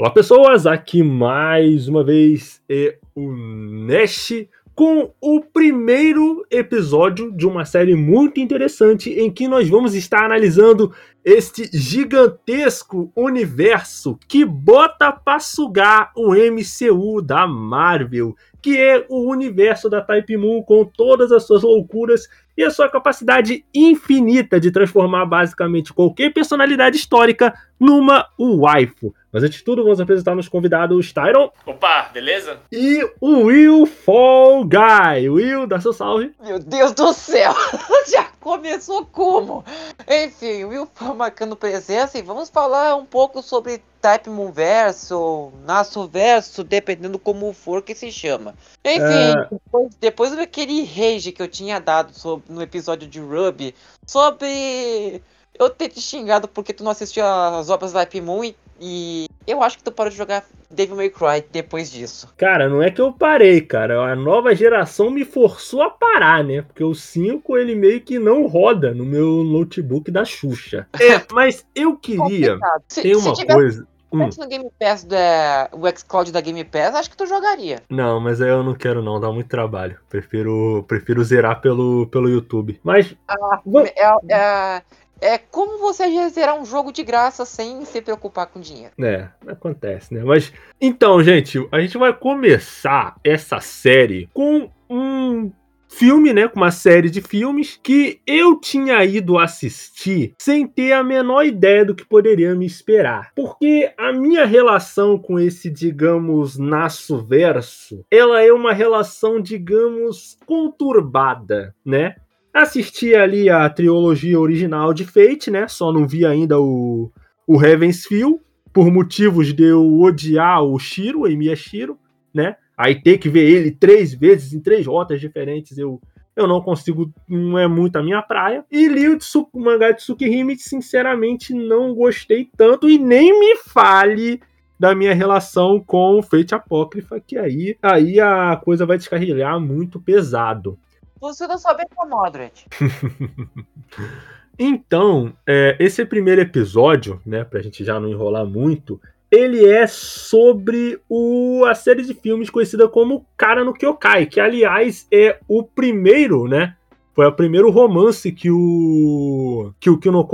Olá pessoas, aqui mais uma vez é o Nash com o primeiro episódio de uma série muito interessante em que nós vamos estar analisando este gigantesco universo que bota para sugar o MCU da Marvel, que é o universo da Type Moon com todas as suas loucuras e a sua capacidade infinita de transformar basicamente qualquer personalidade histórica numa waifu. Mas antes de tudo, vamos apresentar nos convidados Tyron. Opa, beleza? E o Will Fall Guy. Will, dá seu salve. Meu Deus do céu! Já começou como? Enfim, Will Fall marcando presença e vamos falar um pouco sobre Type Moon Verso, Naso Verso, dependendo como for que se chama. Enfim, é... depois, depois daquele rage que eu tinha dado sobre, no episódio de Ruby sobre eu ter te xingado porque tu não assistiu as obras da Type Moon e e eu acho que tu parou de jogar Devil May Cry depois disso. Cara, não é que eu parei, cara. A nova geração me forçou a parar, né? Porque o 5 ele meio que não roda no meu notebook da Xuxa. É, mas eu queria. Se, tem uma coisa. Hum. no Game Pass da, o xCloud da Game Pass, acho que tu jogaria. Não, mas aí eu não quero não, dá muito trabalho. Prefiro, prefiro zerar pelo, pelo YouTube. Mas. Ah, é, é, é como você zerar um jogo de graça sem se preocupar com dinheiro. É, acontece, né? Mas então, gente, a gente vai começar essa série com um filme, né, com uma série de filmes que eu tinha ido assistir sem ter a menor ideia do que poderia me esperar. Porque a minha relação com esse, digamos, naço verso, ela é uma relação, digamos, conturbada, né? Assisti ali a trilogia original de Fate, né? Só não vi ainda o, o Heaven's Feel, por motivos de eu odiar o Shiro, o Emiya Shiro, né? Aí ter que ver ele três vezes em três rotas diferentes, eu, eu não consigo, não é muito a minha praia. E li o, Tsuku, o mangá de Tsukihime, sinceramente não gostei tanto, e nem me fale da minha relação com o Fate Apócrifa, que aí, aí a coisa vai descarrilhar muito pesado. Você não sabe com Modric. então, é, esse primeiro episódio, né, pra gente já não enrolar muito, ele é sobre o, a série de filmes conhecida como Cara no Kyokai, que aliás é o primeiro, né? Foi o primeiro romance que o que o Kino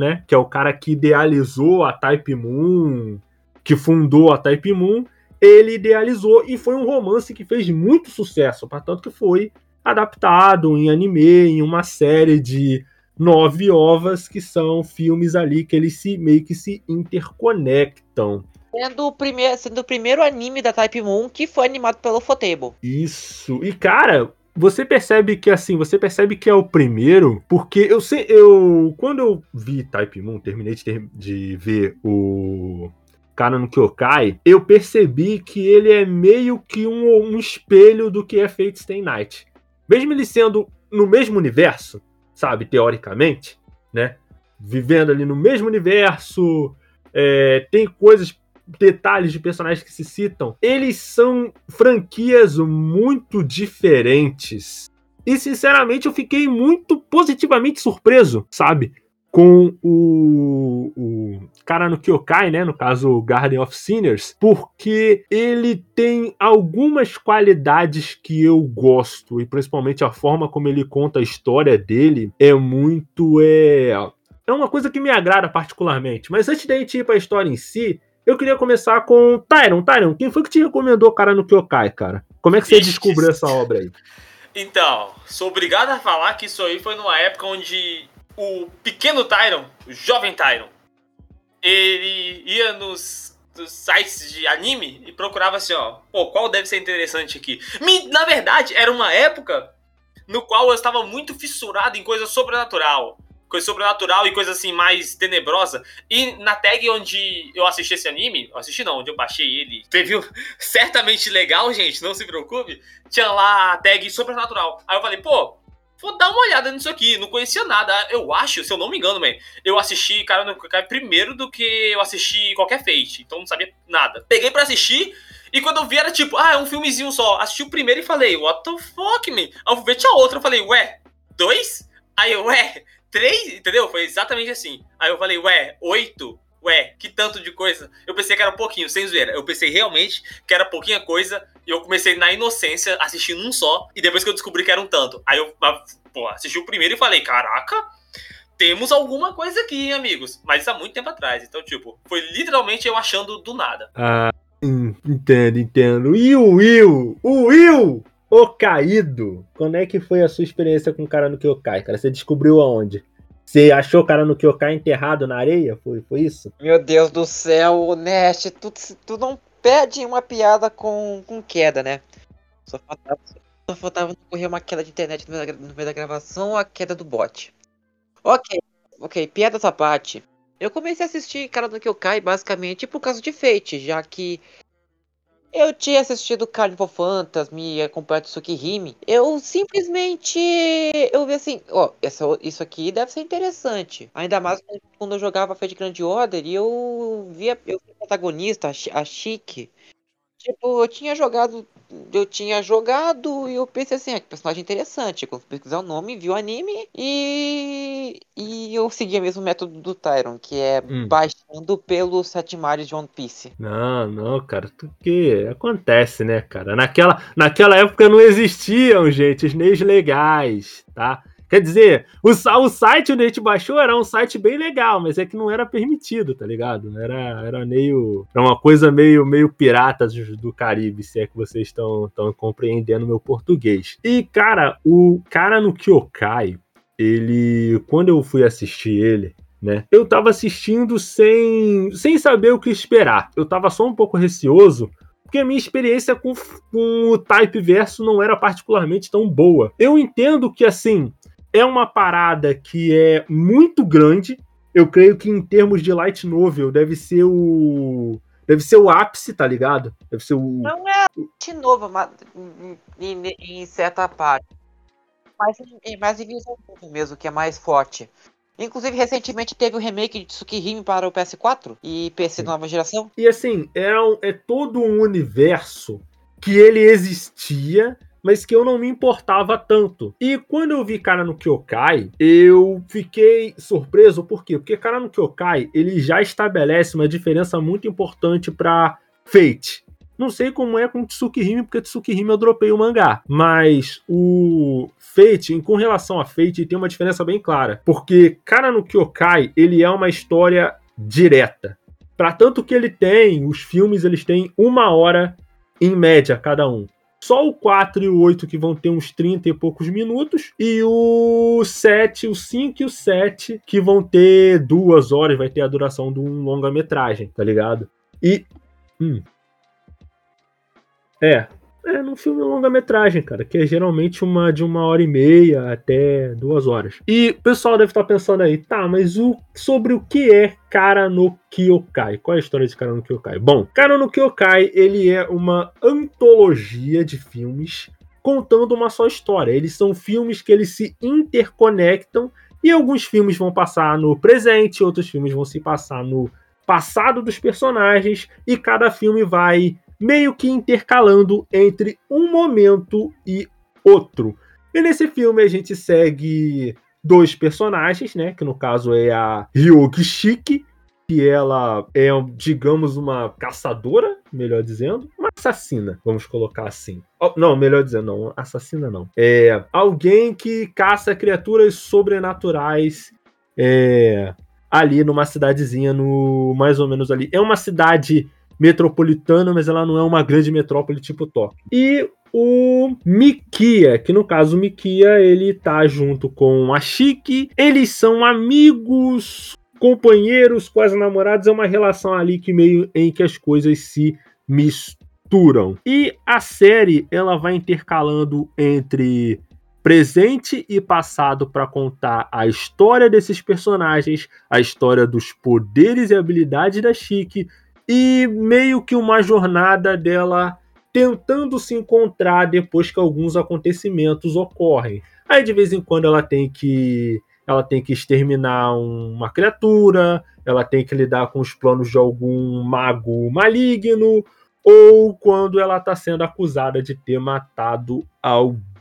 né, que é o cara que idealizou a Type Moon, que fundou a Type Moon, ele idealizou e foi um romance que fez muito sucesso, portanto que foi adaptado em anime, em uma série de nove ovas, que são filmes ali que eles se meio que se interconectam. Sendo o, primeiro, sendo o primeiro anime da Type Moon que foi animado pelo Fotable. Isso. E, cara, você percebe que assim, você percebe que é o primeiro, porque eu sei, eu quando eu vi Type Moon, terminei de, ter, de ver o no Kyokai, eu percebi que ele é meio que um, um espelho do que é Fate Stay Night mesmo ele sendo no mesmo universo, sabe, teoricamente, né? Vivendo ali no mesmo universo, é, tem coisas, detalhes de personagens que se citam. Eles são franquias muito diferentes. E sinceramente eu fiquei muito positivamente surpreso, sabe? Com o, o cara no Kyokai, né? No caso, Garden of Sinners, porque ele tem algumas qualidades que eu gosto, e principalmente a forma como ele conta a história dele é muito. É, é uma coisa que me agrada particularmente. Mas antes da gente ir pra história em si, eu queria começar com Tyron. Tyron, quem foi que te recomendou o cara no Kyokai, cara? Como é que você descobriu essa obra aí? Então, sou obrigado a falar que isso aí foi numa época onde o pequeno Tyron, o jovem Tyron, ele ia nos, nos, sites de anime e procurava assim, ó, pô, qual deve ser interessante aqui? Na verdade, era uma época no qual eu estava muito fissurado em coisa sobrenatural. Coisa sobrenatural e coisa assim mais tenebrosa. E na tag onde eu assisti esse anime, assisti não, onde eu baixei ele, preview certamente legal, gente, não se preocupe. Tinha lá a tag sobrenatural. Aí eu falei, pô, vou dar uma olhada nisso aqui. Não conhecia nada. Eu acho, se eu não me engano, man, eu assisti Cara no Kai primeiro do que eu assisti qualquer Fate. Então não sabia nada. Peguei para assistir. E quando eu vi era tipo, ah, é um filmezinho só. Assisti o primeiro e falei, what the fuck, man? Aí eu ver outro. Eu falei, ué, dois? Aí eu, ué, três? Entendeu? Foi exatamente assim. Aí eu falei, ué, oito? ué, que tanto de coisa. Eu pensei que era pouquinho, sem zoeira. Eu pensei realmente que era pouquinha coisa. E eu comecei na inocência, assistindo um só. E depois que eu descobri que era um tanto. Aí eu pô, assisti o primeiro e falei, caraca, temos alguma coisa aqui, hein, amigos. Mas isso há muito tempo atrás. Então, tipo, foi literalmente eu achando do nada. Ah, entendo, entendo. E o Will? O Will! O caído! Quando é que foi a sua experiência com o cara no Kyokai, cara? Você descobriu aonde? Você achou o cara no Kyokai enterrado na areia? Foi, foi isso? Meu Deus do céu, Nest, tu, tu não pede uma piada com, com queda, né? Só faltava, só faltava correr uma queda de internet no meio, da, no meio da gravação ou a queda do bot. Ok, ok, piada essa parte. Eu comecei a assistir Cara no Kyokai basicamente por causa de Fate, já que eu tinha assistido Carnival Phantasm e acompanhado Tsukihime. Eu simplesmente. Eu vi assim, ó, essa, isso aqui deve ser interessante. Ainda mais quando eu jogava Fate Grand Order e eu via, eu vi o protagonista, a Chique. Tipo, eu tinha jogado. Eu tinha jogado e eu pensei assim, ah, que personagem interessante. Quando pesquisar o nome, vi o anime e. E eu segui o mesmo método do Tyron, que é hum. baixando pelos sete mares de One Piece. Não, não, cara, porque acontece, né, cara? Naquela, naquela época não existiam, gente, snails legais, tá? Quer dizer, o, o site onde a gente baixou era um site bem legal, mas é que não era permitido, tá ligado? Era, era meio. Era uma coisa meio, meio pirata do, Caribe, se é que vocês estão compreendendo meu português. E, cara, o cara no Kyokai, ele. Quando eu fui assistir ele, né? Eu tava assistindo sem, sem saber o que esperar. Eu tava só um pouco receoso, porque a minha experiência com, com o Type Verso não era particularmente tão boa. Eu entendo que, assim, é uma parada que é muito grande. Eu creio que em termos de light novel deve ser o deve ser o ápice, tá ligado? Deve ser o Não é light novel, mas em, em, certa parte. Mas é mais em mesmo, que é mais forte. Inclusive, recentemente teve o remake de Tsukihime para o PS4 e PC nova geração. E assim, é, é todo um universo que ele existia mas que eu não me importava tanto. E quando eu vi Cara no Kyokai, eu fiquei surpreso, por quê? Porque Cara no Kyokai, ele já estabelece uma diferença muito importante para Fate. Não sei como é com Tsukihime, porque Tsukihime eu dropei o mangá. Mas o Fate, com relação a Fate, tem uma diferença bem clara. Porque Cara no Kyokai, ele é uma história direta. Para tanto que ele tem, os filmes eles têm uma hora em média cada um. Só o 4 e o 8 que vão ter uns 30 e poucos minutos. E o 7, o 5 e o 7 que vão ter duas horas, vai ter a duração de um longa-metragem, tá ligado? E. Hum. É, é, num filme longa-metragem, cara, que é geralmente uma de uma hora e meia até duas horas. E o pessoal deve estar pensando aí, tá, mas o, sobre o que é Cara no Kyokai? Qual é a história de Cara no Kyokai? Bom, Cara no Kyokai, ele é uma antologia de filmes contando uma só história. Eles são filmes que eles se interconectam e alguns filmes vão passar no presente, outros filmes vão se passar no passado dos personagens e cada filme vai meio que intercalando entre um momento e outro. E nesse filme a gente segue dois personagens, né? Que no caso é a Ryogi Shiki, que ela é, digamos, uma caçadora, melhor dizendo, uma assassina, vamos colocar assim. Oh, não, melhor dizendo, não, assassina não. É alguém que caça criaturas sobrenaturais é, ali numa cidadezinha, no mais ou menos ali. É uma cidade metropolitana, mas ela não é uma grande metrópole tipo Tóquio. E o Mikia, que no caso o Mikia, ele tá junto com a Shiki, eles são amigos, companheiros, quase namorados, é uma relação ali que meio em que as coisas se misturam. E a série, ela vai intercalando entre presente e passado para contar a história desses personagens, a história dos poderes e habilidades da Chique, e meio que uma jornada dela tentando se encontrar depois que alguns acontecimentos ocorrem. Aí de vez em quando ela tem que ela tem que exterminar uma criatura, ela tem que lidar com os planos de algum mago maligno, ou quando ela está sendo acusada de ter matado alguém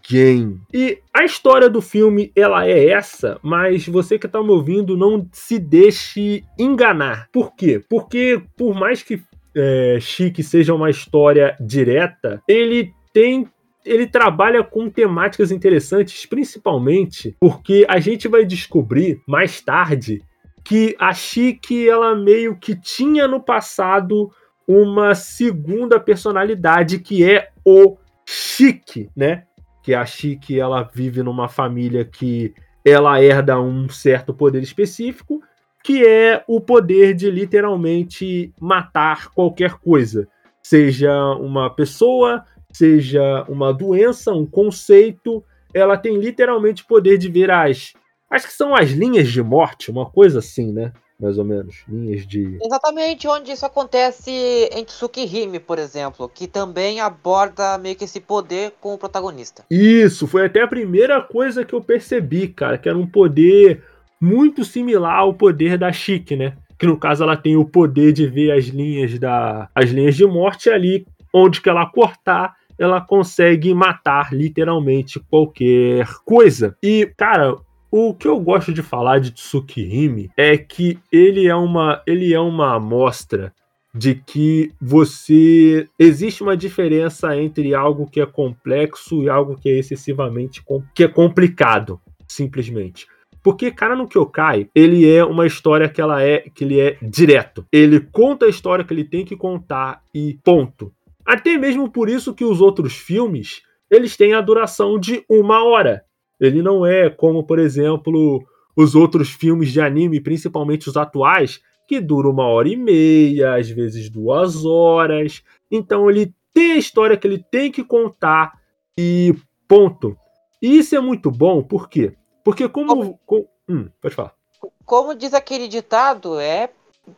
E a história do filme, ela é essa, mas você que tá me ouvindo, não se deixe enganar. Por quê? Porque por mais que é, Chique seja uma história direta, ele tem ele trabalha com temáticas interessantes, principalmente porque a gente vai descobrir mais tarde que a Chique ela meio que tinha no passado uma segunda personalidade que é o Chique, né? Que a Chique ela vive numa família que ela herda um certo poder específico, que é o poder de literalmente matar qualquer coisa, seja uma pessoa, seja uma doença, um conceito, ela tem literalmente poder de ver as acho que são as linhas de morte, uma coisa assim, né? Mais ou menos, linhas de. Exatamente onde isso acontece em Tsukihime, por exemplo, que também aborda meio que esse poder com o protagonista. Isso, foi até a primeira coisa que eu percebi, cara, que era um poder muito similar ao poder da Chique, né? Que no caso ela tem o poder de ver as linhas da as linhas de morte ali onde que ela cortar ela consegue matar literalmente qualquer coisa. E, cara, o que eu gosto de falar de Tsukihime é que ele é uma, ele é uma amostra de que você existe uma diferença entre algo que é complexo e algo que é excessivamente que é complicado, simplesmente. Porque cara no Kyokai, ele é uma história que ela é que ele é direto. Ele conta a história que ele tem que contar e ponto. Até mesmo por isso que os outros filmes, eles têm a duração de uma hora. Ele não é como, por exemplo, os outros filmes de anime, principalmente os atuais, que duram uma hora e meia, às vezes duas horas. Então ele tem a história que ele tem que contar e ponto. E isso é muito bom, por quê? Porque como. como hum, pode falar. Como diz aquele ditado, é.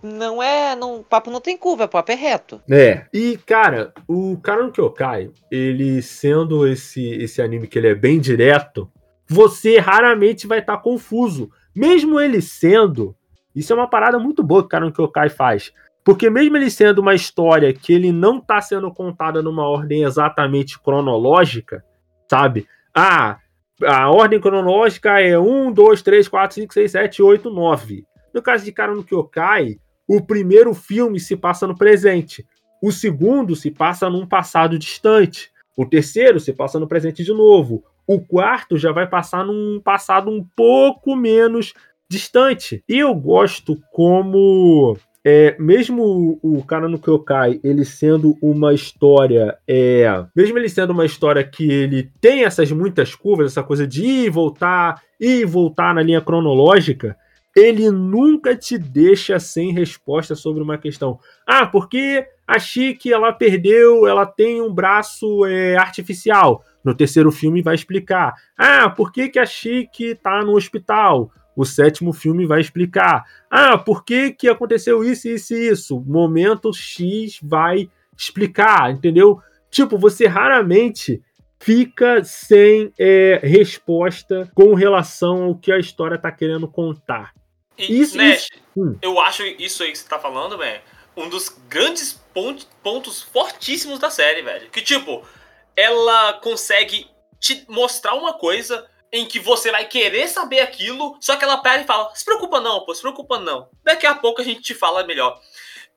Não é. Não, papo não tem curva, papo é reto. É. E, cara, o Karan Kyokai, ele sendo esse, esse anime que ele é bem direto, você raramente vai estar tá confuso. Mesmo ele sendo. Isso é uma parada muito boa que o Karen Kyokai faz. Porque mesmo ele sendo uma história que ele não está sendo contada numa ordem exatamente cronológica, sabe? Ah, a ordem cronológica é 1, 2, 3, 4, 5, 6, 7, 8, 9. No caso de Karen Kyokai, o primeiro filme se passa no presente. O segundo se passa num passado distante. O terceiro se passa no presente de novo. O quarto já vai passar num passado um pouco menos distante. E eu gosto como é, mesmo o cara no Kyokai, ele sendo uma história, é, mesmo ele sendo uma história que ele tem essas muitas curvas, essa coisa de ir e voltar, ir e voltar na linha cronológica, ele nunca te deixa sem resposta sobre uma questão. Ah, porque a Chique ela perdeu, ela tem um braço é, artificial. No terceiro filme vai explicar. Ah, por que, que a Chique tá no hospital? O sétimo filme vai explicar. Ah, por que, que aconteceu isso, isso e isso? Momento X vai explicar, entendeu? Tipo, você raramente fica sem é, resposta com relação ao que a história tá querendo contar. E, isso, Nash, isso... Hum. eu acho isso aí que você tá falando, velho, um dos grandes pontos, pontos fortíssimos da série, velho. Que, tipo, ela consegue te mostrar uma coisa em que você vai querer saber aquilo, só que ela pega e fala: se preocupa não, pô, se preocupa não. Daqui a pouco a gente te fala melhor.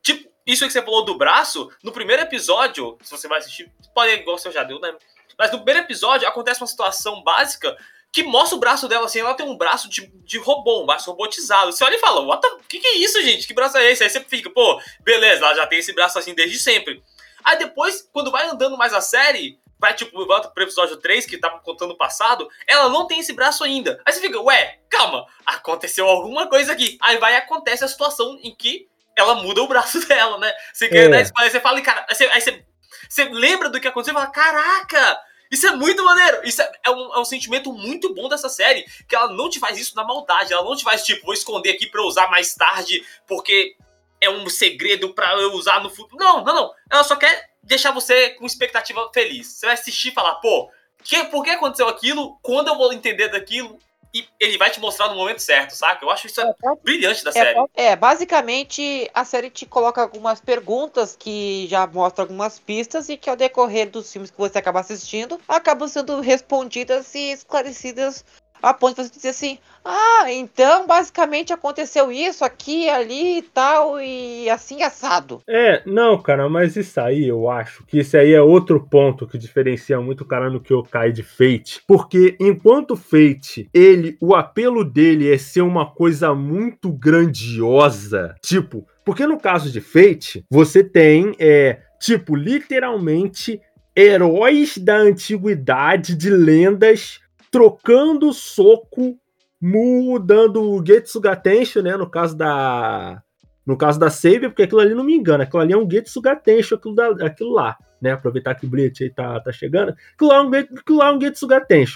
Tipo, isso que você falou do braço, no primeiro episódio, se você vai assistir, pode igual você já deu, né? Mas no primeiro episódio acontece uma situação básica que mostra o braço dela assim, ela tem um braço de, de robô, um braço robotizado. Você olha e fala, what o que, que é isso, gente? Que braço é esse? Aí você fica, pô, beleza, ela já tem esse braço assim desde sempre. Aí depois, quando vai andando mais a série, vai tipo, volta pro episódio 3, que tava contando o passado, ela não tem esse braço ainda. Aí você fica, ué, calma, aconteceu alguma coisa aqui. Aí vai e acontece a situação em que ela muda o braço dela, né? Você quer é. dar spoiler, você fala, cara, aí você, aí você, você lembra do que aconteceu e fala, caraca, isso é muito maneiro. Isso é, é, um, é, um, sentimento muito bom dessa série. Que ela não te faz isso na maldade. Ela não te faz, tipo, vou esconder aqui pra eu usar mais tarde, porque é um segredo para eu usar no futuro. Não, não, não. Ela só quer deixar você com expectativa feliz. Você vai assistir e falar, pô, que, por que aconteceu aquilo? Quando eu vou entender daquilo? E ele vai te mostrar no momento certo, saca? Eu acho isso É, brilhante da É, série. é, basicamente a série te coloca algumas perguntas que já mostram algumas pistas e que ao decorrer dos filmes que você acaba assistindo acabam sendo respondidas e esclarecidas a ponto de você dizer assim: ah, então basicamente aconteceu isso aqui, ali e tal, e assim assado. É, não, cara, mas isso aí eu acho que isso aí é outro ponto que diferencia muito o cara no Kyokai de Fate. Porque enquanto Fate, ele, o apelo dele é ser uma coisa muito grandiosa. Tipo, porque no caso de Fate, você tem, é, tipo, literalmente heróis da antiguidade de lendas trocando soco, mudando o Getsuga Tensho, né? No caso da. No caso da Save, porque aquilo ali não me engana, aquilo ali é um Getsuga Tensho, aquilo, da, aquilo lá, né? Aproveitar que o Bleach aí tá, tá chegando. Aquilo lá, é um, aquilo lá é um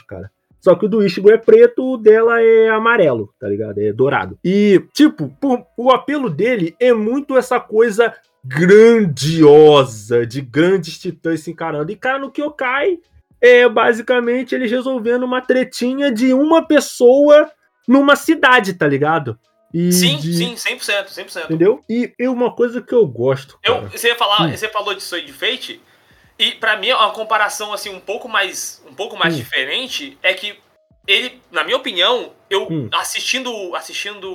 cara. Só que o do Ichigo é preto, o dela é amarelo, tá ligado? É dourado. E, tipo, por, o apelo dele é muito essa coisa grandiosa, de grandes titãs se encarando. E, cara, no Kyokai, é basicamente eles resolvendo uma tretinha de uma pessoa numa cidade, tá ligado? E sim, de... sim, 100%, 100%. Entendeu? E, e uma coisa que eu gosto. Eu, você, falar, hum. você falou disso aí de Fate, e para mim uma comparação assim um pouco mais, um pouco mais hum. diferente é que ele, na minha opinião, eu hum. assistindo assistindo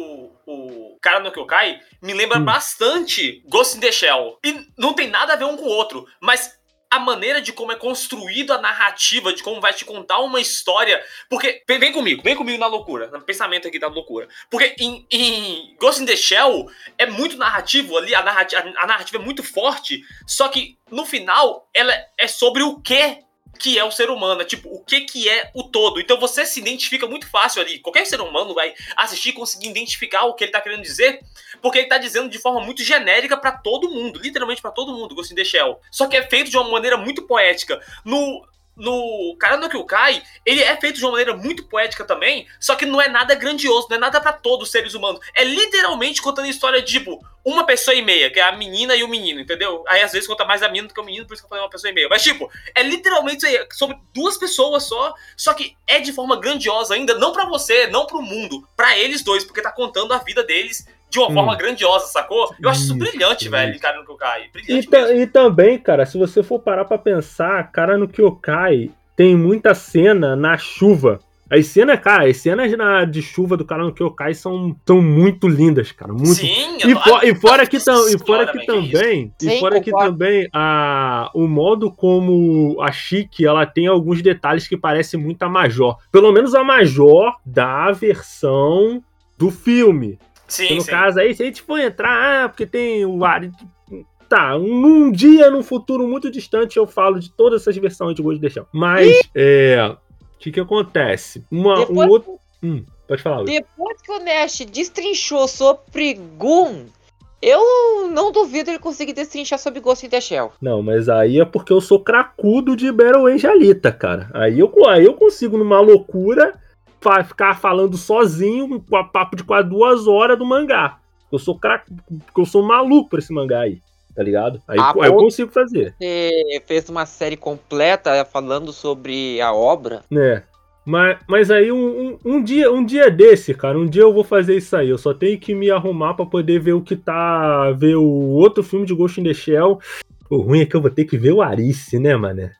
o cara no Kyokai, me lembra hum. bastante Ghost in the Shell. E não tem nada a ver um com o outro, mas a maneira de como é construído a narrativa, de como vai te contar uma história. Porque, vem, vem comigo, vem comigo na loucura, no pensamento aqui da loucura. Porque em, em Ghost in the Shell é muito narrativo ali, a narrativa, a narrativa é muito forte, só que no final ela é sobre o que que é o ser humano, é tipo, o que que é o todo. Então você se identifica muito fácil ali. Qualquer ser humano vai assistir e conseguir identificar o que ele tá querendo dizer, porque ele tá dizendo de forma muito genérica para todo mundo, literalmente para todo mundo, Ghost in the Shell. Só que é feito de uma maneira muito poética. No no Cara no Kyukai, ele é feito de uma maneira muito poética também, só que não é nada grandioso, não é nada para todos os seres humanos. É literalmente contando a história de, tipo, uma pessoa e meia, que é a menina e o menino, entendeu? Aí às vezes conta mais a menina do que o menino, por isso que eu falei uma pessoa e meia. Mas, tipo, é literalmente sobre duas pessoas só, só que é de forma grandiosa ainda, não para você, não pro mundo, para eles dois, porque tá contando a vida deles de uma hum. forma grandiosa, sacou? Eu acho isso brilhante, velho, cara no Kyokai. Brilhante e, e, também, cara, se você for parar pra pensar, cara no Kyokai tem muita cena na chuva. As cenas, cara, as cenas na, de chuva do cara no Kyokai são, são muito lindas, cara. Muito. Sim, e, for, e fora que, tam, e fora que também, e Sim, fora que também a, o modo como a Chique ela tem alguns detalhes que parecem muito a Major. Pelo menos a Major da versão do filme. Sim, no sim. caso aí, se a gente for entrar, ah, porque tem o ar. Tá, num dia, num futuro muito distante, eu falo de todas essas versões de the Shell. Mas, e... é. O que que acontece? Uma, depois, um outro. Hum, pode falar. Depois que o Nash destrinchou sobre Gun, eu não duvido ele conseguir destrinchar sobre Ghost in the Shell. Não, mas aí é porque eu sou cracudo de Battle Angelita, cara. Aí eu, aí eu consigo, numa loucura, ficar falando sozinho, com a papo de quase duas horas do mangá. Eu sou craque, porque eu sou maluco por esse mangá aí, tá ligado? Aí, ah, aí eu consigo fazer. Você fez uma série completa falando sobre a obra. É. Mas, mas aí um, um, um, dia um dia desse, cara, um dia eu vou fazer isso aí. Eu só tenho que me arrumar para poder ver o que tá. ver o outro filme de Ghost in the Shell. O ruim é que eu vou ter que ver o Arice, né, mané?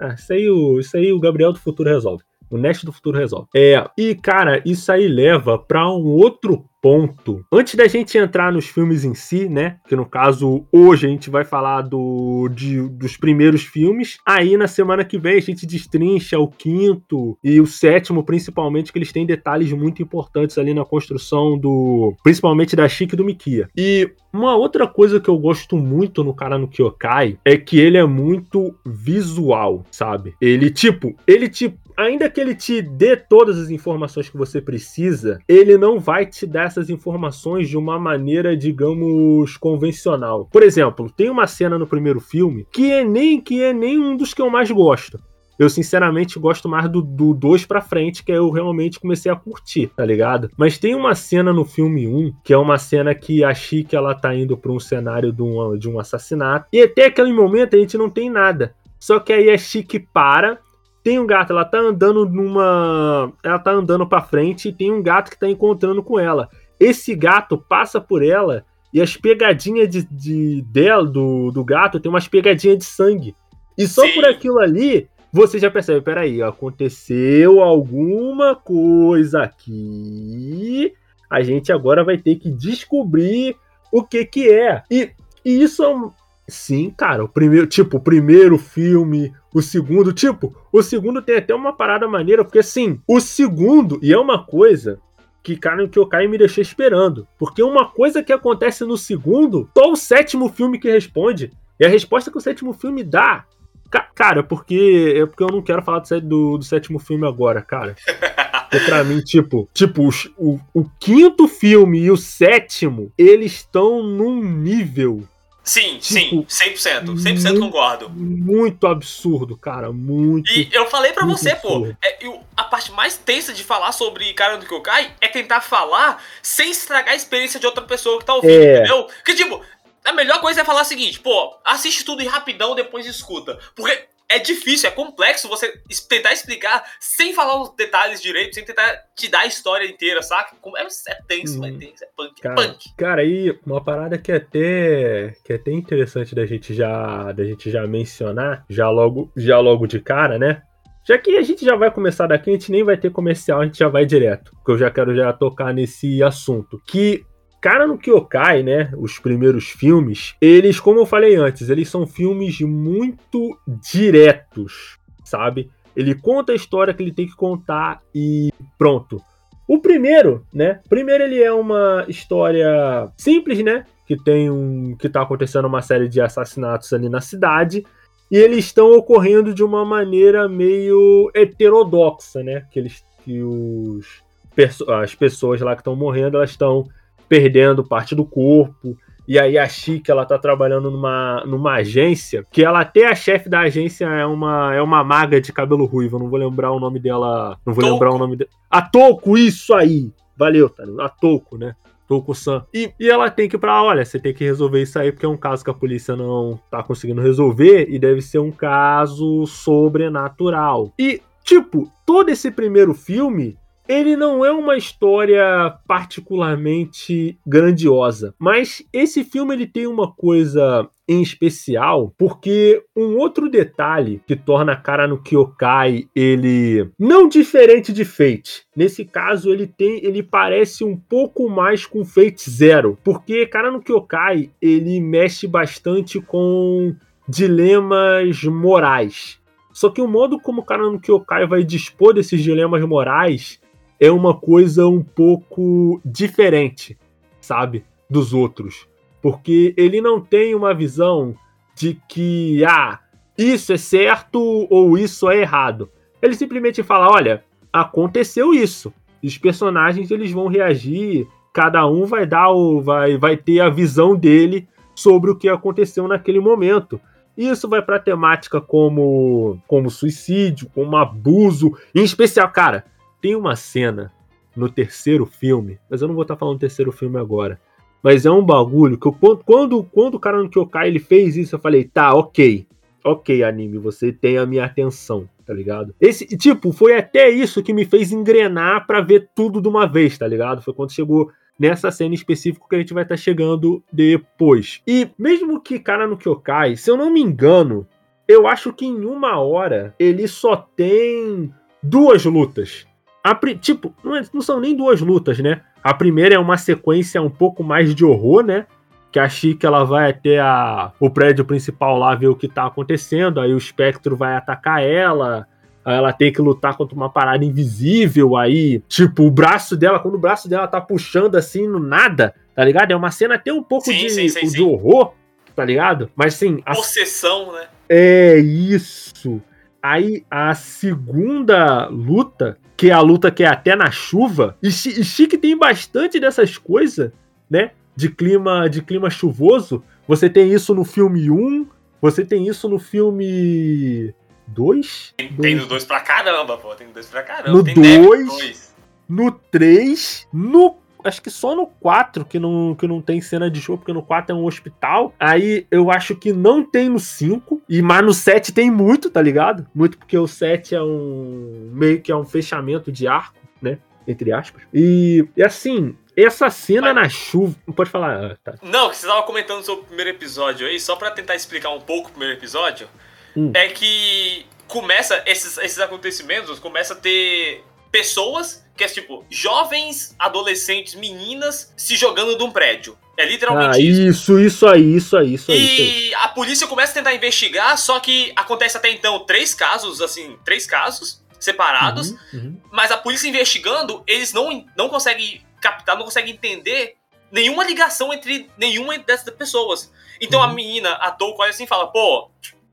Ah, isso aí, o, isso aí o Gabriel do Futuro resolve. O Nest do Futuro resolve. É, e cara, isso aí leva para um outro ponto. Antes da gente entrar nos filmes em si, né? Que no caso, hoje a gente vai falar do, de, dos primeiros filmes. Aí na semana que vem a gente destrincha o quinto e o sétimo, principalmente, que eles têm detalhes muito importantes ali na construção do. Principalmente da Chique do Mikia. E uma outra coisa que eu gosto muito no cara no Kyokai é que ele é muito visual, sabe? Ele, tipo, ele te ainda que ele te dê todas as informações que você precisa, ele não vai te dar essas informações de uma maneira, digamos, convencional. Por exemplo, tem uma cena no primeiro filme que é nem que é nem um dos que eu mais gosto. Eu, sinceramente, gosto mais do 2 pra frente, que eu realmente comecei a curtir, tá ligado? Mas tem uma cena no filme 1, que é uma cena que a Chique, ela tá indo pra um cenário de um, de um assassinato, e até aquele momento a gente não tem nada. Só que aí a Chique para tem um gato, ela tá andando numa. Ela tá andando pra frente e tem um gato que tá encontrando com ela. Esse gato passa por ela e as pegadinhas de, de dela, do, do gato, tem umas pegadinhas de sangue. E só Sim. por aquilo ali, você já percebe, peraí, aconteceu alguma coisa aqui. A gente agora vai ter que descobrir o que que é. E, e isso é um... Sim, cara, o primeiro, tipo, o primeiro filme, o segundo, tipo, o segundo tem até uma parada maneira, porque assim, o segundo, e é uma coisa que, cara, que o Kai me deixou esperando. Porque uma coisa que acontece no segundo, só o sétimo filme que responde. E a resposta que o sétimo filme dá. ca- Cara, porque. É porque eu não quero falar do, do, do sétimo filme agora, cara. Porque pra mim, tipo, tipo, o, o quinto filme e o sétimo, eles estão num nível Sim, Tipo, sim, 100%. 100% muito- concordo. muito absurdo, cara. Muito. E eu falei pra Muito você, pô, absurdo. é, eu- a parte mais tensa de falar sobre Cara do Kyokai é tentar falar sem estragar a experiência de outra pessoa que tá ouvindo, É. entendeu? Que tipo, a melhor coisa é falar o seguinte, pô, assiste tudo e rapidão, depois escuta. Porque é difícil, é complexo você tentar explicar sem falar os detalhes direito, sem tentar te dar a história inteira, saca? É, é tenso, Hum. é tenso, é punk, é Cara, punk. cara, aí uma parada que é até que é até interessante da gente já da gente já mencionar, já logo já logo de cara, né? Já que a gente já vai começar daqui, a gente nem vai ter comercial, a gente já vai direto, porque eu já quero já tocar nesse assunto. Que Cara no Kyokai, né? Os primeiros filmes, eles, como eu falei antes, eles são filmes muito diretos, sabe? Ele conta a história que ele tem que contar e pronto. O primeiro, né? Primeiro ele é uma história simples, né? Que tem um que tá acontecendo uma série de assassinatos ali na cidade e eles estão ocorrendo de uma maneira meio heterodoxa, né? Que eles que os as pessoas lá que estão morrendo, elas estão perdendo parte do corpo. E aí a Chica, ela tá trabalhando numa, numa agência, que ela até a chefe da agência é uma, é uma maga de cabelo ruivo, eu não vou lembrar o nome dela, não vou Touko. lembrar o nome dela. A Touko, isso aí! Valeu, tá? A Touko, né? Touko-san. E, e ela tem que ir pra, olha, você tem que resolver isso aí, porque é um caso que a polícia não tá conseguindo resolver, e deve ser um caso sobrenatural. E, tipo, todo esse primeiro filme, ele não é uma história particularmente grandiosa, mas esse filme ele tem uma coisa em especial, porque um outro detalhe que torna a cara no Kyokai ele não diferente de Fate. Nesse caso ele tem, ele parece um pouco mais com Fate Zero, porque cara no Kyokai ele mexe bastante com dilemas morais. Só que o modo como o cara no Kyokai vai dispor desses dilemas morais é uma coisa um pouco diferente, sabe, dos outros. Porque ele não tem uma visão de que, ah, isso é certo ou isso é errado. Ele simplesmente fala, olha, aconteceu isso. Os personagens eles vão reagir, cada um vai dar o vai vai ter a visão dele sobre o que aconteceu naquele momento. Isso vai para temática como como suicídio, como abuso, em especial, cara, tem uma cena no terceiro filme, mas eu não vou estar falando do terceiro filme agora. Mas é um bagulho que eu, quando, quando, o cara no Kyokai ele fez isso, eu falei, tá, ok. Ok, anime, você tem a minha atenção, tá ligado? Esse, tipo, foi até isso que me fez engrenar pra ver tudo de uma vez, tá ligado? Foi quando chegou nessa cena específica que a gente vai estar chegando depois. E mesmo que cara no Kyokai, se eu não me engano, eu acho que em uma hora ele só tem duas lutas. A tipo, não, é- não são nem duas lutas, né? A primeira é uma sequência um pouco mais de horror, né? Que a Chica ela vai até a, o prédio principal lá ver o que tá acontecendo. Aí o espectro vai atacar ela. Aí ela tem que lutar contra uma parada invisível. Aí, tipo, o braço dela, quando o braço dela tá puxando assim no nada, tá ligado? É uma cena até um pouco Sim, de, sim, sim, de horror, tá ligado? Mas sim, a Possessão, né? é isso. Aí a segunda luta, que é a luta que é até na chuva, e e Chique tem bastante dessas coisas, né? De clima, de clima chuvoso. Você tem isso no filme 1, você tem isso no filme 2, Tem, tem no dois pra caramba, pô. Tem no dois pra caramba. No tem neve no dois? dois. no 3, no acho que só no 4 que não, que não tem cena de show, porque no 4 é um hospital. Aí eu acho que não tem no 5. E mas no 7 tem muito, tá ligado? Muito porque o 7 é um meio que é um fechamento de arco, né? Entre aspas. E, e assim, essa cena Mas... na chuva. Pode falar, ah, tá. Não, que você tava comentando sobre o primeiro episódio aí, só para tentar explicar um pouco o primeiro episódio, hum. é que começa, esses, esses acontecimentos, começa a ter pessoas que é tipo, jovens, adolescentes, meninas se jogando de um prédio. É literalmente ah, isso. Isso, aí, isso aí, isso aí. E isso aí. a polícia começa a tentar investigar, só que acontece até então três casos, assim, três casos separados, uhum, uhum. mas a polícia investigando, eles não, não conseguem captar, não conseguem entender nenhuma ligação entre nenhuma dessas pessoas. Então uhum. a menina, a Touko, olha assim e fala, pô,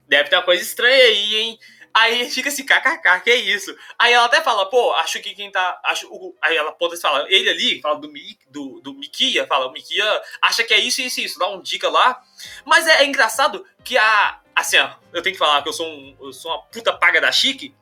deve ter uma coisa estranha aí, hein? Aí fica assim, kkk, que é isso? Aí ela até fala, pô, acho que quem tá. Acho, o, aí ela aponta e fala, ele ali, fala do, do, do Mikia, fala, o Mikia acha que é isso, isso, isso, dá um dica lá. Mas é, é engraçado que a. Assim, ó, eu tenho que falar que eu sou, um, eu sou uma puta paga da Chique,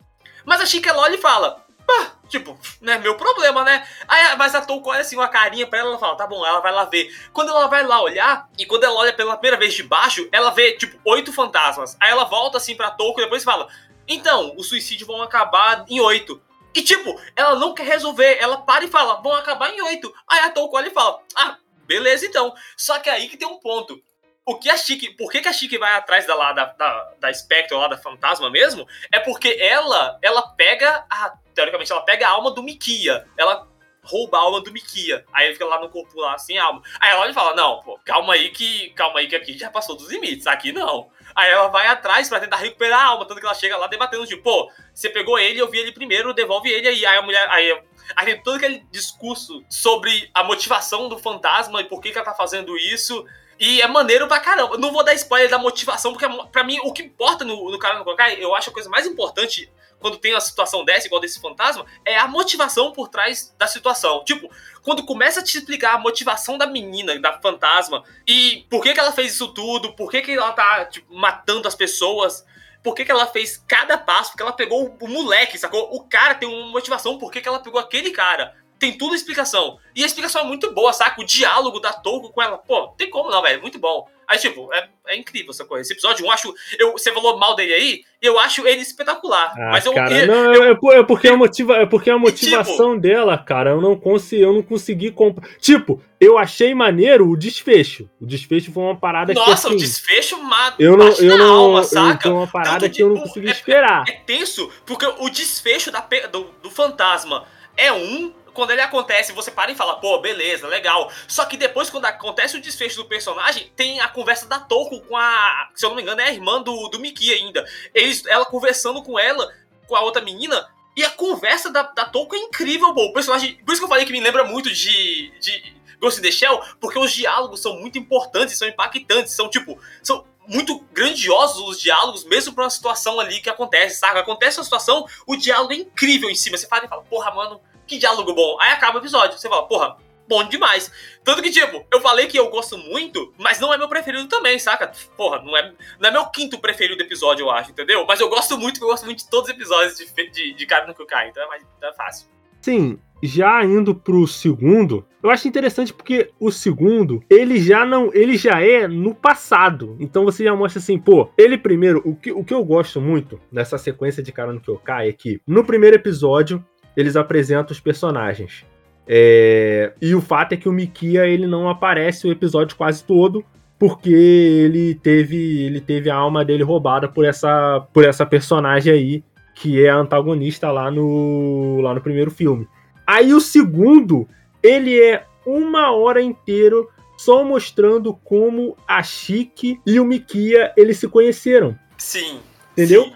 mas a Chique ela olha e fala, pá, tipo, não é meu problema, né? Aí, mas a Touko olha assim, uma carinha pra ela, ela fala, tá bom, ela vai lá ver. Quando ela vai lá olhar, e quando ela olha pela primeira vez de baixo, ela vê, tipo, oito fantasmas. Aí ela volta assim pra Touko e depois fala, então, os suicídios vão acabar em oito. E tipo, ela não quer resolver, ela para e fala, vão acabar em oito. Aí a Touko olha e fala, ah, beleza então. Só que aí que tem um ponto. O que a Chique, por que, que a Chique vai atrás da, lá, da, da, da Spectre, lá da Fantasma mesmo? É porque ela, ela pega, a, teoricamente, ela pega a alma do Mikia. Ela rouba a alma do Mikia. Aí ele fica lá no corpo lá sem alma. Aí ela olha e fala: Não, pô, calma aí que. Calma aí que aqui já passou dos limites. Aqui não. Aí ela vai atrás para tentar recuperar a alma, tanto que ela chega lá debatendo, tipo, pô, você pegou ele, eu vi ele primeiro, devolve ele aí. Aí a mulher. Aí, aí tem todo aquele discurso sobre a motivação do fantasma e por que, que ela tá fazendo isso. E é maneiro pra caramba. Não vou dar spoiler da motivação, porque pra mim o que importa no, no cara no Kokai, eu acho a coisa mais importante quando tem uma situação dessa, igual desse fantasma, é a motivação por trás da situação. Tipo, quando começa a te explicar a motivação da menina, da fantasma, e por que, que ela fez isso tudo, por que, que ela tá tipo, matando as pessoas, por que, que ela fez cada passo, porque ela pegou o moleque, sacou? O cara tem uma motivação, por que, que ela pegou aquele cara tem tudo explicação. E a explicação é muito boa, saca? O diálogo da Togo com ela, pô, tem como não, velho, muito bom. Aí, tipo, é, é incrível essa coisa. Esse episódio, eu acho. Eu, você falou mal dele aí, eu acho ele espetacular. Ah, mas eu. Cara, eu, não, eu, é porque a, motiva, é porque a motivação tipo, dela, cara, eu não consegui, eu não consegui comprar. Tipo, eu achei maneiro o desfecho. O desfecho foi uma parada nossa, que. Nossa, assim, o desfecho mata eu não, eu não, alma, saca? Foi uma parada Tanto que eu não consegui é, esperar. É, é, tenso, porque o desfecho da, do, do fantasma é um, quando ele acontece, você para e fala, pô, beleza, legal. Só que depois, quando acontece o desfecho do personagem, tem a conversa da Toku com a. Se eu não me engano, é a irmã do, do Miki ainda. Eles, ela conversando com ela, com a outra menina. E a conversa da, da Toku é incrível, pô. O personagem. Por isso que eu falei que me lembra muito de. de Ghost in the Shell, porque os diálogos são muito importantes, são impactantes, são tipo. São muito grandiosos os diálogos, mesmo pra uma situação ali que acontece, sabe? Acontece uma situação, o diálogo é incrível em cima. Você fala e fala, porra, mano, que diálogo bom. Aí acaba o episódio. Você fala, porra, bom demais. Tanto que, tipo, eu falei que eu gosto muito, mas não é meu preferido também, saca? Porra, não é, não é meu quinto preferido do episódio, eu acho, entendeu? Mas eu gosto muito, eu gosto muito de todos os episódios de, de, de Cara no Kukai, então é, mais, então é fácil. Sim, já indo pro segundo, eu acho interessante porque o segundo, ele já não, ele já é no passado. Então você já mostra assim, pô, ele primeiro, o que, o que eu gosto muito nessa sequência de Cara no Kyokai é que no primeiro episódio eles apresentam os personagens. É... E o fato é que o Mikia ele não aparece o episódio quase todo, porque ele teve ele teve a alma dele roubada por essa por essa personagem aí que é a antagonista lá no lá no primeiro filme. Aí o segundo ele é uma hora inteiro só mostrando como a Chique e o Mikia eles se conheceram. Sim. Entendeu? Sim.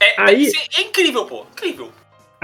É, aí, é incrível, pô. Incrível.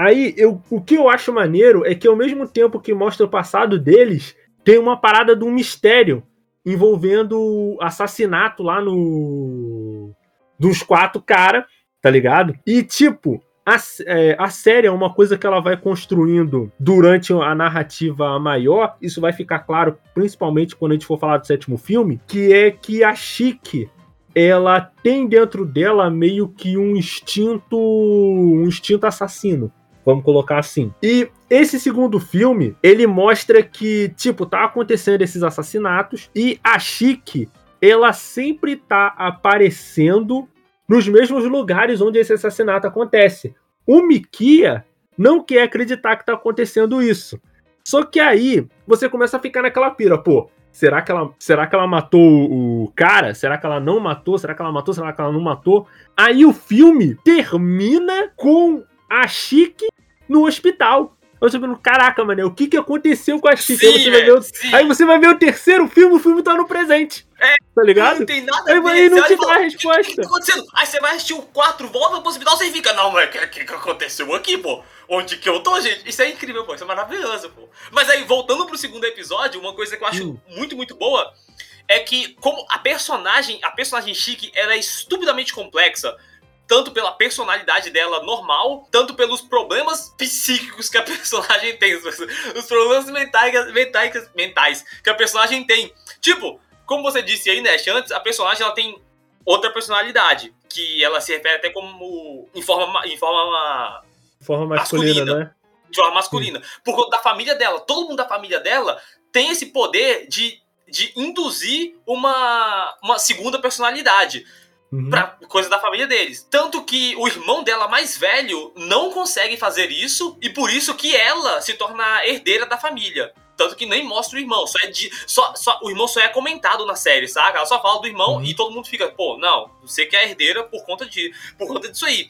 Aí, eu, o que eu acho maneiro é que ao mesmo tempo que mostra o passado deles, tem uma parada de um mistério envolvendo assassinato lá no. dos quatro caras, tá ligado? E, tipo, a, é, a série é uma coisa que ela vai construindo durante a narrativa maior. Isso vai ficar claro, principalmente quando a gente for falar do sétimo filme, que é que a Chique ela tem dentro dela meio que um instinto um instinto assassino Vamos colocar assim. E esse segundo filme, ele mostra que, tipo, tá acontecendo esses assassinatos e a Chique, ela sempre tá aparecendo nos mesmos lugares onde esse assassinato acontece. O Mikia não quer acreditar que tá acontecendo isso. Só que aí você começa a ficar naquela pira, pô. Será que, ela, será que ela matou o cara? Será que ela não matou? Será que ela matou? Será que ela não matou? Aí o filme termina com a Chique no hospital. Você pensando, caraca, mano, o que, que aconteceu com a Chica? Sim, aí, você é, o... aí, você vai ver o terceiro filme, o filme tá no presente. É, tá ligado? Não tem nada a ver. Aí não te dá a resposta. O que, que tá acontecendo? Aí você vai assistir o 4, volta pro hospital, você fica, não, mas o que, que, que aconteceu aqui, pô? Onde que eu tô, gente? Isso é incrível, pô. Isso é maravilhoso, pô. Mas aí, voltando pro segundo episódio, uma coisa que eu acho hum. muito, muito boa é que, como a personagem, a personagem chique, ela é estupidamente complexa tanto pela personalidade dela normal, tanto pelos problemas psíquicos que a personagem tem, os problemas mentais, mentais, mentais que a personagem tem. Tipo, como você disse aí, Nash, antes, a personagem ela tem outra personalidade, que ela se refere até como em forma, em forma, forma masculina, masculina né? De forma masculina. Sim. Por conta da família dela. Todo mundo da família dela tem esse poder de, de induzir uma, uma segunda personalidade uhum. pra coisa da família deles. Tanto que o irmão dela mais velho não consegue fazer isso e por isso que ela se torna herdeira da família. Tanto que nem mostra o irmão, só é de, só, só, o irmão só é comentado na série, saca? Ela só fala do irmão uhum. e todo mundo fica, pô, não, você que é herdeira por conta, de, por conta disso aí.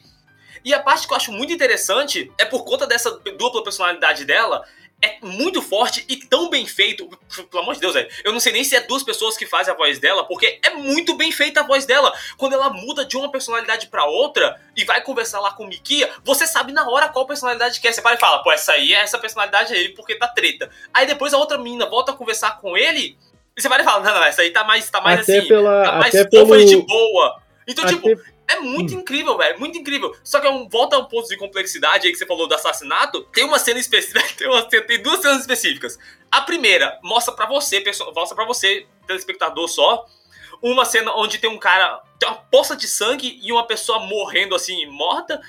E a parte que eu acho muito interessante é por conta dessa dupla personalidade dela, é muito forte e tão bem feito. Pelo amor de Deus, velho. Eu não sei nem se é duas pessoas que fazem a voz dela, porque é muito bem feita a voz dela. Quando ela muda de uma personalidade para outra e vai conversar lá com o Mikia, você sabe na hora qual personalidade que é. Você para e fala, pô, essa aí é essa personalidade aí porque tá treta. Aí depois a outra menina volta a conversar com ele e você para e fala, não, não, essa aí tá mais, tá mais até assim, pela, tá mais até pelo... de boa. Então, até... tipo, é muito hum. incrível, velho. Muito incrível. Só que é um, volta ao ponto de complexidade aí que você falou do assassinato. Tem uma cena específica. Tem, uma, tem duas cenas específicas. A primeira mostra para você, mostra para você, telespectador só, uma cena onde tem um cara. Tem uma poça de sangue e uma pessoa morrendo assim, morta.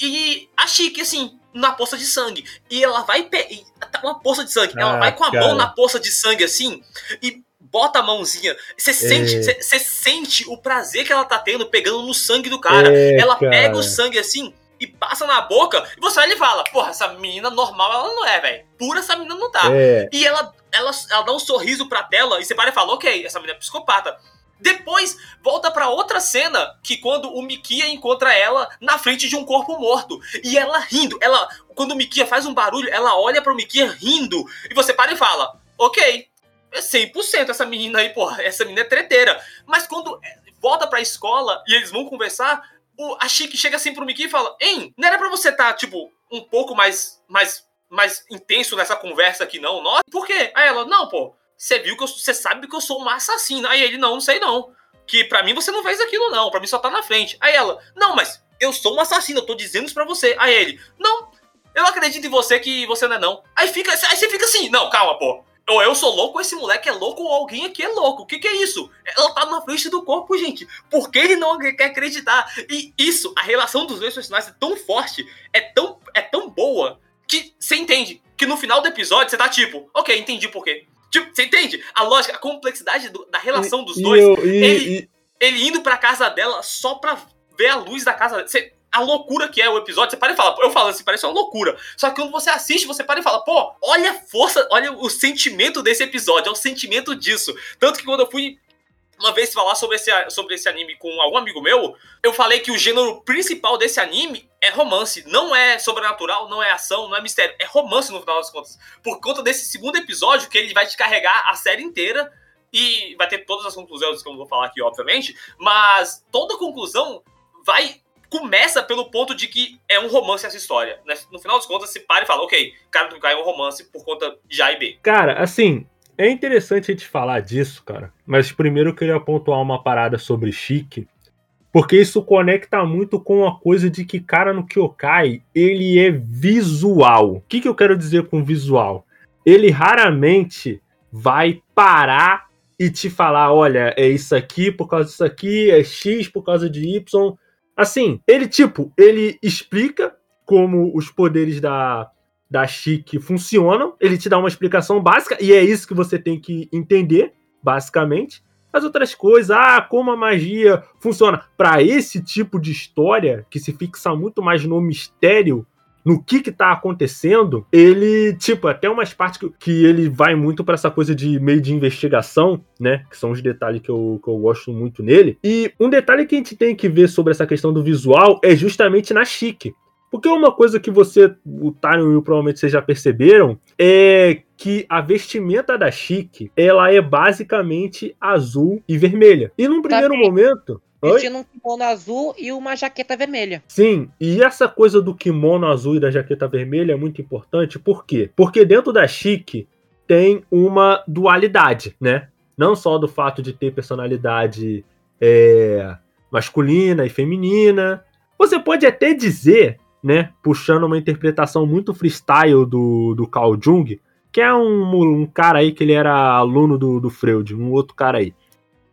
E a Chique, assim, na poça de sangue. E ela vai. Tá uma poça de sangue. Ah, ela vai com a cara. mão na poça de sangue assim. E bota a mãozinha. Você sente, é. sente o prazer que ela tá tendo pegando no sangue do cara. É, ela cara. pega o sangue assim e passa na boca, e você olha e fala: Porra, essa menina normal ela não é, velho. Pura essa menina não tá. É. E ela, ela, ela dá um sorriso pra tela e você para e fala: Ok, essa menina é psicopata. Depois volta para outra cena que quando o Mikia encontra ela na frente de um corpo morto e ela rindo, ela quando o Mikia faz um barulho, ela olha para o Mikia rindo e você para e fala: "OK, é 100% essa menina aí, porra, essa menina é treteira. Mas quando volta pra escola e eles vão conversar, o, a Chique chega assim pro Mickey e fala: Hein, não era pra você estar, tá, tipo, um pouco mais, mais, mais intenso nessa conversa aqui, não? Nossa, por quê? Aí ela: Não, pô, você viu que você sabe que eu sou uma assassina. Aí ele: Não, não sei não. Que pra mim você não fez aquilo, não. Pra mim só tá na frente. Aí ela: Não, mas eu sou uma assassina, eu tô dizendo isso pra você. Aí ele: Não, eu acredito em você que você não é não. Aí, fica, aí você fica assim: Não, calma, pô ou eu sou louco, ou esse moleque é louco, ou alguém aqui é louco. O que, que é isso? Ela tá na frente do corpo, gente. Por que ele não quer acreditar? E isso, a relação dos dois personagens é tão forte, é tão, é tão boa, que você entende que no final do episódio você tá tipo, ok, entendi por quê. Tipo, você entende? A lógica, a complexidade do, da relação dos dois. Eu, e, ele, e... ele indo pra casa dela só pra ver a luz da casa dela. Você, a loucura que é o episódio, você para e fala, eu falo assim, parece uma loucura. Só que quando você assiste, você para e fala, pô, olha a força, olha o sentimento desse episódio, é o sentimento disso. Tanto que quando eu fui uma vez falar sobre esse, sobre esse anime com algum amigo meu, eu falei que o gênero principal desse anime é romance. Não é sobrenatural, não é ação, não é mistério. É romance no final das contas. Por conta desse segundo episódio, que ele vai te carregar a série inteira. E vai ter todas as conclusões que eu não vou falar aqui, obviamente. Mas toda conclusão vai começa pelo ponto de que é um romance essa história. Né? No final das contas, se para e fala, ok, cara do Kai é um romance por conta de A e B. Cara, assim, é interessante a gente falar disso, cara. Mas primeiro eu queria pontuar uma parada sobre Chique. Porque isso conecta muito com a coisa de que, cara, no Kyokai, ele é visual. O que, que eu quero dizer com visual? Ele raramente vai parar e te falar: olha, é isso aqui por causa disso aqui, é X por causa de Y. Assim, ele, tipo, ele explica como os poderes da, da Chique funcionam, ele te dá uma explicação básica, e é isso que você tem que entender, basicamente. As outras coisas, ah, como a magia funciona. Para esse tipo de história, que se fixa muito mais no mistério, no que que tá acontecendo, ele, tipo, até umas partes que, que ele vai muito para essa coisa de meio de investigação, né? Que são os detalhes que eu, que eu gosto muito nele. E um detalhe que a gente tem que ver sobre essa questão do visual é justamente na Chique. Porque uma coisa que você, o Tyron e o Will provavelmente vocês já perceberam, é que a vestimenta da Chique, ela é basicamente azul e vermelha. E num primeiro Também. momento... Oi? Vestindo um kimono azul e uma jaqueta vermelha. Sim, e essa coisa do kimono azul e da jaqueta vermelha é muito importante, por quê? Porque dentro da Chique tem uma dualidade, né? Não só do fato de ter personalidade é, masculina e feminina. Você pode até dizer, né, puxando uma interpretação muito freestyle do, do Carl Jung, que é um, um cara aí que ele era aluno do, do Freud, um outro cara aí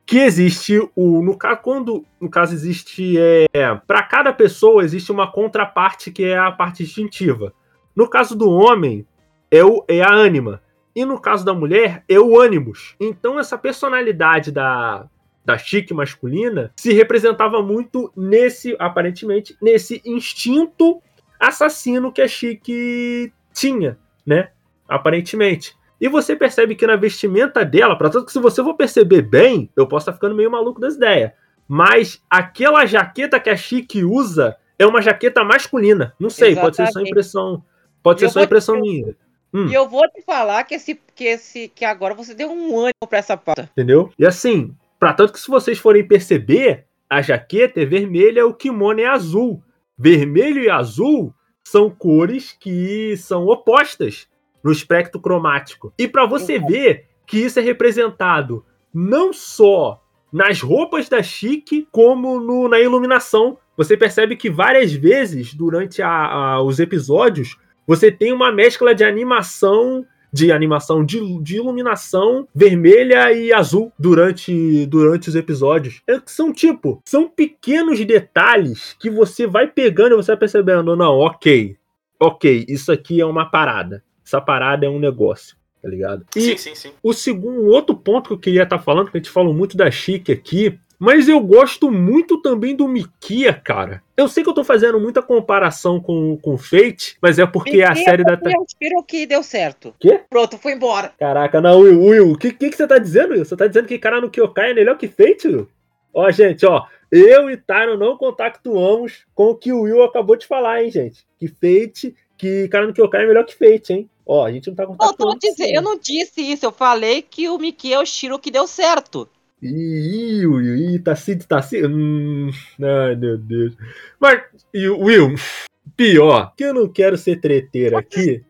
que existe o no caso quando no caso existe é para cada pessoa existe uma contraparte que é a parte instintiva. No caso do homem é o é a ânima e no caso da mulher é o ânimos. Então essa personalidade da da chique masculina se representava muito nesse aparentemente nesse instinto assassino que a chique tinha, né? Aparentemente. E você percebe que na vestimenta dela, para tanto que se você for perceber bem, eu posso estar ficando meio maluco das ideias. Mas aquela jaqueta que a Chique usa é uma jaqueta masculina. Não sei, pode ser só Exatamente. impressão. Pode ser só impressão te- minha. Hum. E eu vou te falar que esse, que esse, que agora você deu um ânimo pra essa pauta. Entendeu? E assim, para tanto que se vocês forem perceber, a jaqueta é vermelha, o kimono é azul. Vermelho e azul são cores que são opostas no espectro cromático. E para você Uhum. ver que isso é representado não só nas roupas da Chique, como no- na iluminação. Você percebe que várias vezes durante a- a- os episódios você tem uma mescla de animação de animação de, de iluminação vermelha e azul durante, durante os episódios. É são tipo, são pequenos detalhes que você vai pegando e você vai percebendo, não, ok, ok, isso aqui é uma parada. Essa parada é um negócio, tá ligado? E Sim, sim, sim. o segundo, outro ponto que eu queria estar falando, que a gente falou muito da Chique aqui, mas eu gosto muito também do Mikia, cara. Eu sei que eu tô fazendo muita comparação com o Fate, mas é porque a Miquia série da. foi o tiro que deu certo. Quê? Pronto, foi embora. Caraca, não, Will, Will, o que, que, que você tá dizendo, Will? Você tá dizendo que cara no Kyokai é melhor que Fate, Will? Ó, gente, ó, eu e Tyron não compactuamos com o que o Will acabou de falar, hein, gente? Que Fate, que cara no Kyokai é melhor que Fate, hein? Ó, a gente não tá tô com isso, dizendo, eu não disse isso. Eu falei que o Mickey é o tiro que deu certo. Ih, Will, ih, tá se, tá se. Hum, ai, meu Deus. Mas, Will, pior, que eu não quero ser treteiro aqui,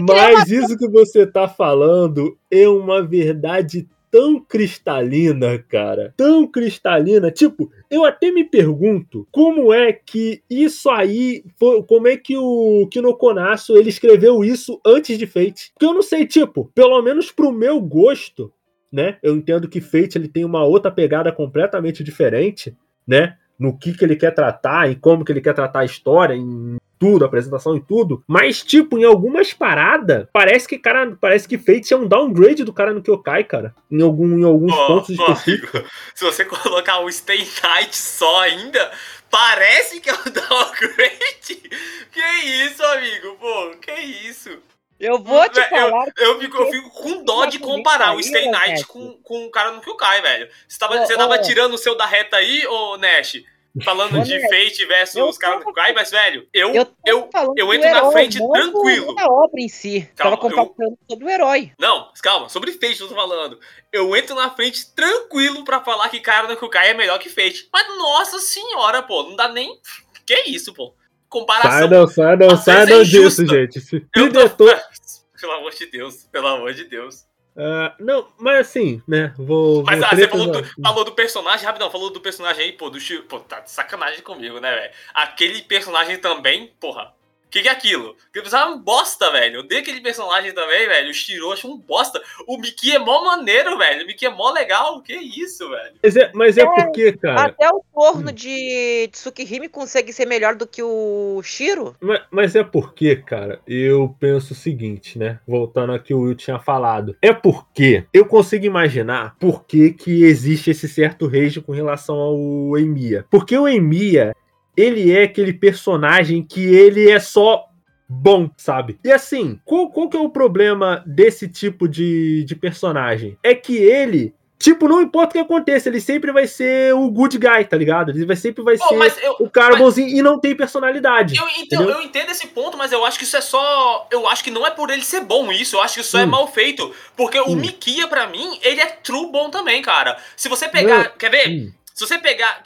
mas isso que você tá falando é uma verdade tão cristalina, cara. Tão cristalina. Tipo, eu até me pergunto como é que isso aí. Foi, como é que o Kinokonasu ele escreveu isso antes de Fate. Porque eu não sei, tipo, pelo menos pro meu gosto, né? Eu entendo que Fate ele tem uma outra pegada completamente diferente, né? No que, que ele quer tratar, em como que ele quer tratar a história, em tudo, a apresentação e tudo. Mas, tipo, em algumas paradas, parece que, cara, parece que Fate é um downgrade do cara no Kyokai, cara. Em, algum, em alguns Ó, pontos ó, específicos. se você colocar o Stay Night só ainda, parece que é um downgrade. Que isso, amigo? Pô, que isso? Eu vou te Eu- falar. Eu fico, eu fico com dó de comparar o Stay Night com, com o cara no Kyukai, velho. Você tava, Ô, você tava tirando o seu da reta aí, ô Nash? Falando de Fate versus eu os caras tava- Kyukai, mas, velho, eu, Eu eu, eu do entro na frente não tranquilo. Da obra em si. Calma, Tava compactando sobre o herói. Não, calma, sobre Fate eu tô falando. Eu entro na frente tranquilo pra falar que cara no Kyukai é melhor que Fate. Mas nossa senhora, pô, não dá nem. Que isso, pô? Comparação. Sai não, sai não, sai é não injusta. disso, gente. Se Eu tô- Pelo amor de Deus, pelo amor de Deus. Ah, não, mas assim, né? Vou. Mas vou ah, você falou do, falou do personagem, rapidão, falou do personagem aí, pô, do Shiro. Pô, tá de sacanagem comigo, né, velho? Aquele personagem também, porra, O que, que é aquilo? Aquele personagem é um bosta, velho. Eu odeio aquele personagem também, velho. O Shiro acho um bosta. O Miki é mó maneiro, velho. O Miki é mó legal. Que isso, velho. Mas é, mas é, é porque, cara. Até o forno hum. de Tsukihime consegue ser melhor do que o Shiro. Mas, mas é porque, cara, eu penso o seguinte, né? Voltando ao que o Will tinha falado. É porque eu consigo imaginar por que, que existe esse certo rage com relação ao Emiya. Porque o Emiya ele é aquele personagem que ele é só bom, sabe? E assim, qual, qual que é o problema desse tipo de, de personagem? É que ele Tipo, não importa o que aconteça, ele sempre vai ser o good guy, tá ligado? Ele vai sempre vai oh, ser eu, o cara mas, bonzinho e não tem personalidade. Eu entendo, eu entendo esse ponto, mas eu acho que isso é só. Eu acho que não é por ele ser bom isso, eu acho que isso hum. é mal feito. Porque hum. o Mikia, pra mim, ele é true bom também, cara. Se você pegar. Quer ver? Hum. Se você pegar.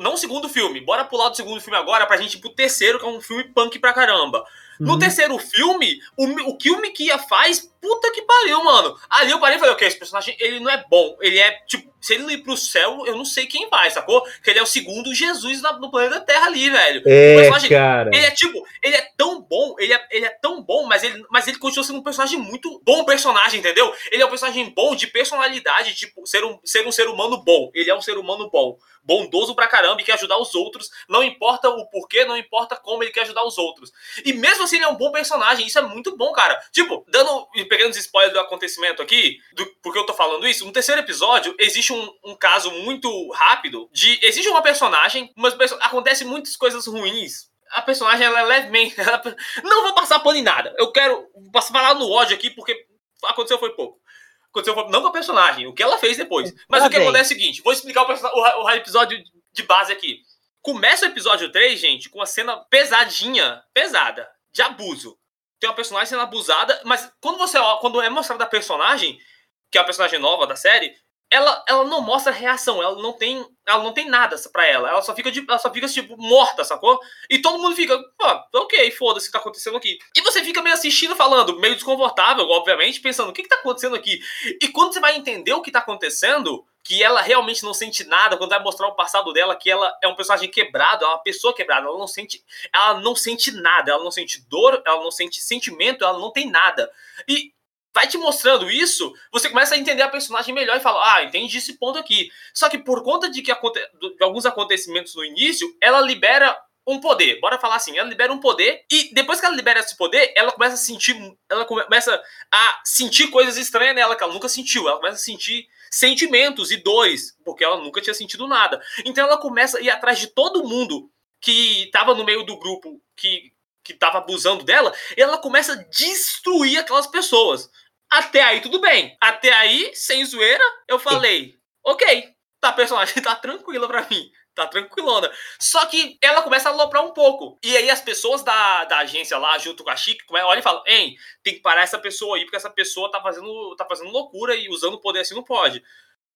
Não o segundo filme, bora pular do segundo filme agora pra gente ir pro terceiro, que é um filme punk pra caramba. No uhum. terceiro filme, o, o que o Mikia faz, puta que pariu, mano. Ali eu parei e falei, ok, esse personagem, ele não é bom. Ele é, tipo, se ele ir pro céu, eu não sei quem vai, sacou? Que ele é o segundo Jesus na, no planeta Terra ali, velho. É, cara. Ele é, tipo, ele é tão bom, ele é, ele é tão bom, mas ele, mas ele continua sendo um personagem muito bom personagem, entendeu? Ele é um personagem bom de personalidade, tipo, ser um ser, um ser humano bom. Ele é um ser humano bom. Bondoso pra caramba e quer ajudar os outros. Não importa o porquê, não importa como ele quer ajudar os outros. E mesmo assim, ele é um bom personagem. Isso é muito bom, cara. Tipo, dando. Pegando os spoilers do acontecimento aqui, do, porque eu tô falando isso, no terceiro episódio, existe um, um caso muito rápido de. Existe uma personagem, mas acontece muitas coisas ruins a personagem ela é levemente. Ela, não vou passar pano em nada. Eu quero falar no ódio aqui porque aconteceu foi pouco. Aconteceu foi, não com a personagem, o que ela fez depois. Mas tá o que bem. acontece é o seguinte: vou explicar o, o, o, episódio de base aqui. Começa o episódio 3, gente, com uma cena pesadinha, pesada de abuso. Tem uma personagem sendo abusada, mas quando você quando é mostrada a personagem, que é a personagem nova da série, ela, ela não mostra reação, ela não tem, ela não tem nada para ela, ela só fica de, ela só fica tipo morta, sacou? E todo mundo fica, pô, OK, foda-se o que tá acontecendo aqui. E você fica meio assistindo falando, meio desconfortável, obviamente, pensando, o que que tá acontecendo aqui? E quando você vai entender o que tá acontecendo, que ela realmente não sente nada quando vai mostrar o passado dela, que ela é um personagem quebrado, é uma pessoa quebrada, ela não sente, ela não sente nada, ela não sente dor, ela não sente sentimento, ela não tem nada. E vai te mostrando isso, você começa a entender a personagem melhor e fala: "Ah, entendi esse ponto aqui". Só que por conta de que de alguns acontecimentos no início, ela libera um poder. Bora falar assim, ela libera um poder e depois que ela libera esse poder, ela começa a sentir, ela começa a sentir coisas estranhas nela que ela nunca sentiu. Ela começa a sentir sentimentos e dores, porque ela nunca tinha sentido nada. Então ela começa a ir atrás de todo mundo que estava no meio do grupo que que estava abusando dela, ela começa a destruir aquelas pessoas. Até aí tudo bem. Até aí, sem zoeira, eu falei, OK, tá personagem tá tranquila para mim tá tranquilona. Só que ela começa a aloprar um pouco. E aí as pessoas da, da agência lá, junto com a Chique, olham e falam: Hein, tem que parar essa pessoa aí, porque essa pessoa tá fazendo, tá fazendo loucura e usando o poder assim não pode.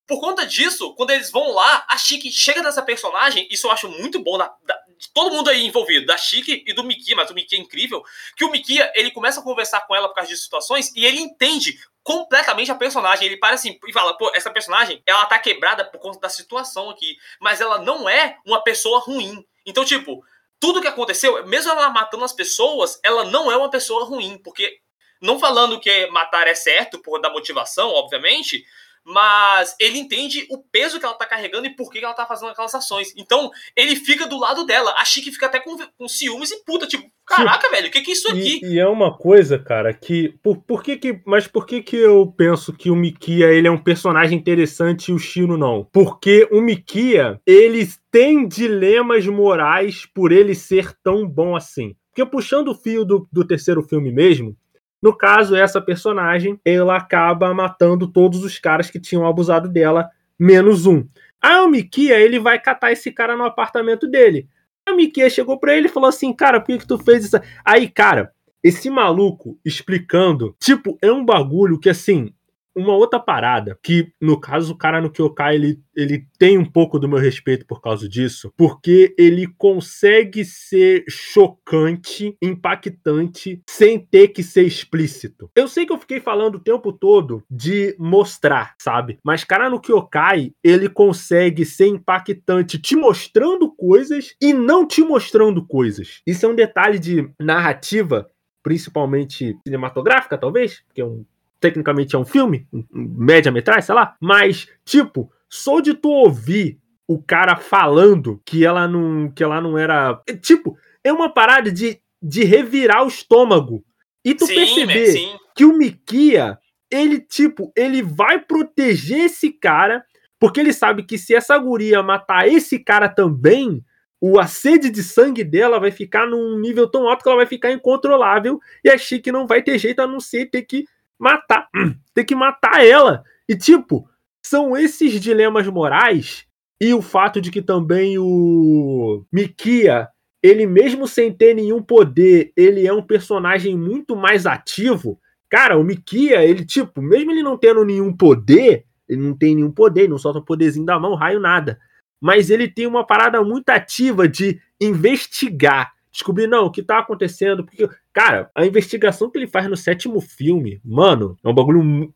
Por conta disso, quando eles vão lá, a Chique chega nessa personagem, isso eu acho muito bom, de todo mundo aí envolvido, da Chique e do Mickey, mas o Mickey é incrível, que o Mickey, ele começa a conversar com ela por causa de situações e ele entende completamente a personagem. Ele para assim e fala: pô, essa personagem, ela tá quebrada por conta da situação aqui, mas ela não é uma pessoa ruim. Então, tipo, tudo que aconteceu, mesmo ela matando as pessoas, ela não é uma pessoa ruim, porque não falando que matar é certo por da motivação, obviamente, mas ele entende o peso que ela tá carregando e por que ela tá fazendo aquelas ações. Então, ele fica do lado dela. A Chique fica até com, com ciúmes e puta, tipo, caraca, Sim. velho, o que que é isso aqui? E, e, é uma coisa, cara, que por, por que que, mas por que que eu penso que o Mikia, ele é um personagem interessante e o Shino não? Porque o Mikia, ele tem dilemas morais por ele ser tão bom assim. Porque puxando o fio do, do terceiro filme mesmo, no caso, essa personagem, ela acaba matando todos os caras que tinham abusado dela, menos um. Aí o Mikia, ele vai catar esse cara no apartamento dele. O Mikia chegou pra ele e falou assim, cara, por que, que tu fez isso? Aí, cara, esse maluco explicando, tipo, é um bagulho que assim, uma outra parada, que no caso o cara no Kyokai, ele, ele tem um pouco do meu respeito por causa disso, porque ele consegue ser chocante, impactante, sem ter que ser explícito. Eu sei que eu fiquei falando o tempo todo de mostrar, sabe? Mas cara no Kyokai, ele consegue ser impactante te mostrando coisas e não te mostrando coisas. Isso é um detalhe de narrativa principalmente cinematográfica, talvez, porque é um, tecnicamente é um filme, média-metragem, sei lá, mas, tipo, só de tu ouvir o cara falando que ela não, que ela não era. Tipo, é uma parada de, de revirar o estômago. E tu sim, perceber que o Mikia, ele, tipo, ele vai proteger esse cara, porque ele sabe que se essa guria matar esse cara também, o, a sede de sangue dela vai ficar num nível tão alto que ela vai ficar incontrolável e a Chique não vai ter jeito a não ser ter que matar, ter que matar ela. E tipo, são esses dilemas morais e o fato de que também o Mikia, ele mesmo sem ter nenhum poder, ele é um personagem muito mais ativo. Cara, o Mikia, ele tipo, mesmo ele não tendo nenhum poder, ele não tem nenhum poder, não solta o poderzinho da mão, raio nada mas ele tem uma parada muito ativa de investigar, descobrir, não, o que tá acontecendo, porque, cara, a investigação que ele faz no sétimo filme, mano, é um bagulho.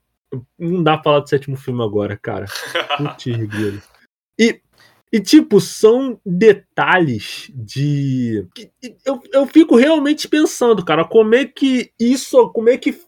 Não dá pra falar do sétimo filme agora, cara. Putz, e, e, tipo, são detalhes de. Eu, eu fico realmente pensando, cara, como é que isso. Como é que.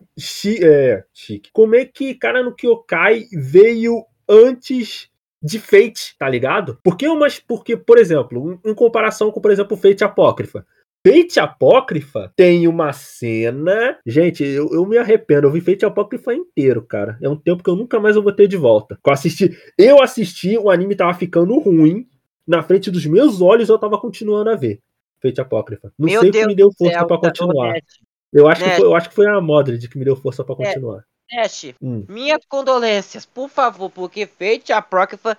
É, chique. Como é que, cara, no Kyokai veio antes de Fate, tá ligado? Porque umas. Porque, por exemplo, em comparação com, por exemplo, Fate Apócrifa. Fate Apócrifa tem uma cena. Gente, eu, eu me arrependo. Eu vi Fate Apócrifa inteiro, cara. É um tempo que eu nunca mais vou ter de volta. Eu assisti, eu assisti, o anime tava ficando ruim. Na frente dos meus olhos eu tava continuando a ver. Fate Apócrifa. Não Meu sei o que me deu força para continuar. Eu acho, que foi, eu acho que foi a Modred que me deu força para continuar. É. Nash, hum. minhas condolências, por favor, porque Fate Apócrifa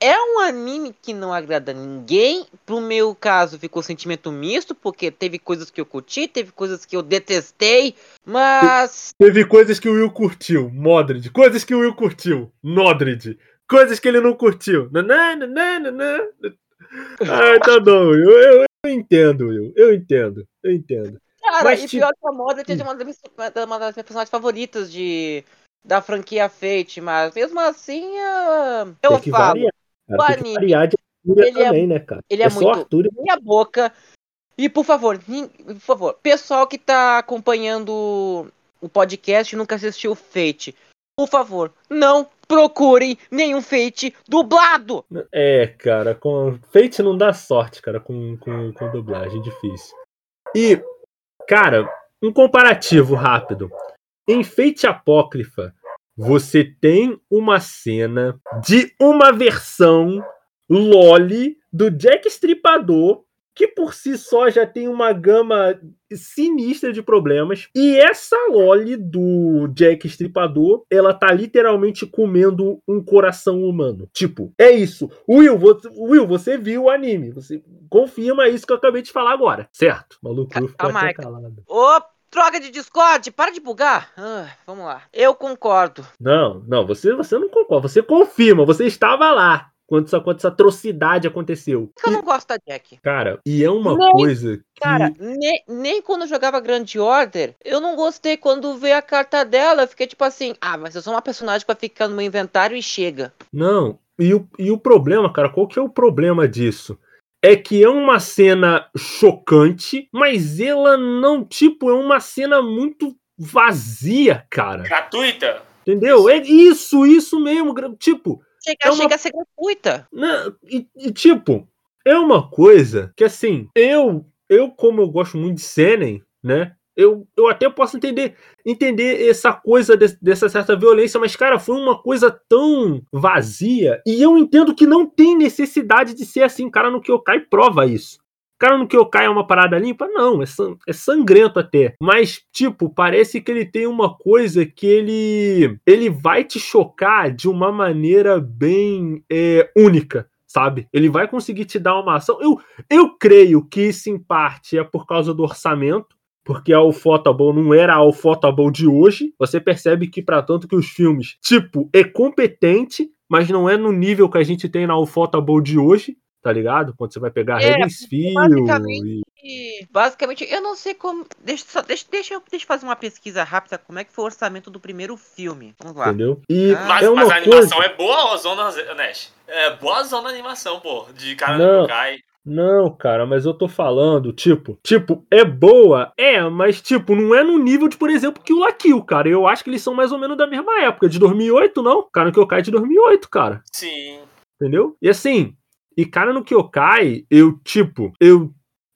é um anime que não agrada ninguém. Pro meu caso, ficou sentimento misto, porque teve coisas que eu curti, teve coisas que eu detestei, mas. Teve coisas que o Will curtiu, Modred. Coisas que o Will curtiu, Nodred. Coisas que ele não curtiu. Nananana. Ah, tá bom, eu, eu, eu entendo, Will. Eu entendo, eu entendo. Cara, Mas, e tipo... pior que a Modern é uma das, uma das minhas personagens favoritas de, da franquia Fate, mas mesmo assim eu que falo. Variar, cara, variar de ele é também, é, né, cara? Ele é, é muito Arthur... minha boca. E por favor, por favor, pessoal que tá acompanhando o podcast e nunca assistiu Fate, por favor, não procurem nenhum Fate dublado. É, cara, com Fate não dá sorte, cara, com, com, com dublagem, difícil. E Cara, um comparativo rápido. Em Fate Apócrifa, você tem uma cena de uma versão Loli do Jack Stripador que por si só já tem uma gama sinistra de problemas. E essa Loli do Jack Stripador, ela tá literalmente comendo um coração humano. Tipo, é isso. Will, você, Will, você viu o anime. Você confirma isso que eu acabei de falar agora. Certo? Maluco, eu ficou até calado. Ô, droga de Discord, para de bugar. Ah, vamos lá. Eu concordo. Não, não, você, você não concorda. Você confirma, você estava lá quando essa, quando essa atrocidade aconteceu. Eu não gosto da Jack. Cara, e é uma nem, coisa que... Cara, nem, nem quando eu jogava Grand Order, eu não gostei quando veio a carta dela. Eu fiquei tipo assim, ah, mas eu sou uma personagem que vai ficar no meu inventário e chega. Não, e o, e o problema, cara, qual que é o problema disso? É que é uma cena chocante, mas ela não, tipo, é uma cena muito vazia, cara. Gratuita? Entendeu? É isso, isso mesmo. Tipo, Chega, é uma... chega a ser gratuita. Não, e, e, tipo, é uma coisa que assim, eu, eu como eu gosto muito de Senen, né? Eu, eu até posso entender entender essa coisa de, dessa certa violência, mas, cara, foi uma coisa tão vazia. E eu entendo que não tem necessidade de ser assim. Cara, no Kyokai prova isso. Cara, no Kyokai é uma parada limpa? Não, é, é sangrento até. Mas, tipo, parece que ele tem uma coisa que ele ele vai te chocar de uma maneira bem é, única sabe? Ele vai conseguir te dar uma ação. Eu, eu creio que isso, em parte, é por causa do orçamento. Porque a Ufotable não era a Ufotable de hoje. Você percebe que, para tanto que os filmes, tipo, é competente, mas não é no nível que a gente tem na Ufotable de hoje, tá ligado? Quando você vai pegar É, Redensfield basicamente- e... Basicamente, eu não sei como. Deixa, só, deixa, deixa, eu- deixa eu fazer uma pesquisa rápida. Como é que foi o orçamento do primeiro filme? Vamos lá. Entendeu? E Ah. Mas, é uma mas a animação coisa... é boa, a zona, Nash. É boa zona a animação, pô. De cara não cai. Não, cara, mas eu tô falando, tipo, tipo, é boa, é, mas tipo, não é no nível de, por exemplo, que o La Kill, cara. Eu acho que eles são mais ou menos da mesma época, de 2008, não? Cara, no Kyokai é de 2008, cara. Sim. Entendeu? E assim, e cara, no Kyokai, eu, tipo, eu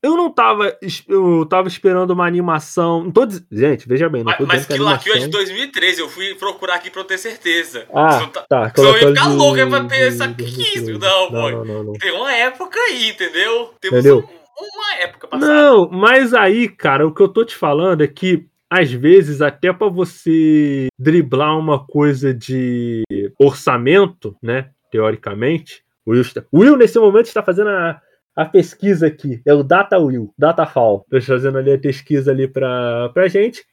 eu não tava, eu tava esperando uma animação, não tô diz... gente, veja bem, não Mas, mas que lá que é de animação... 2013, eu fui procurar aqui pra eu ter certeza. Ah, Senão tá- tá. senão eu ia ficar de- louco, é pra ter essa- isso? 2013. Não, não, não, não, não. Tem uma época aí, entendeu? Temos Entendeu? um- uma época passada. Não, mas aí, cara, o que eu tô te falando é que às vezes até pra você driblar uma coisa de orçamento, né, teoricamente, o Will, está- o Will nesse momento está fazendo a, a pesquisa aqui, é o Data Will, Datafall. Tô fazendo ali a pesquisa ali pra, pra gente.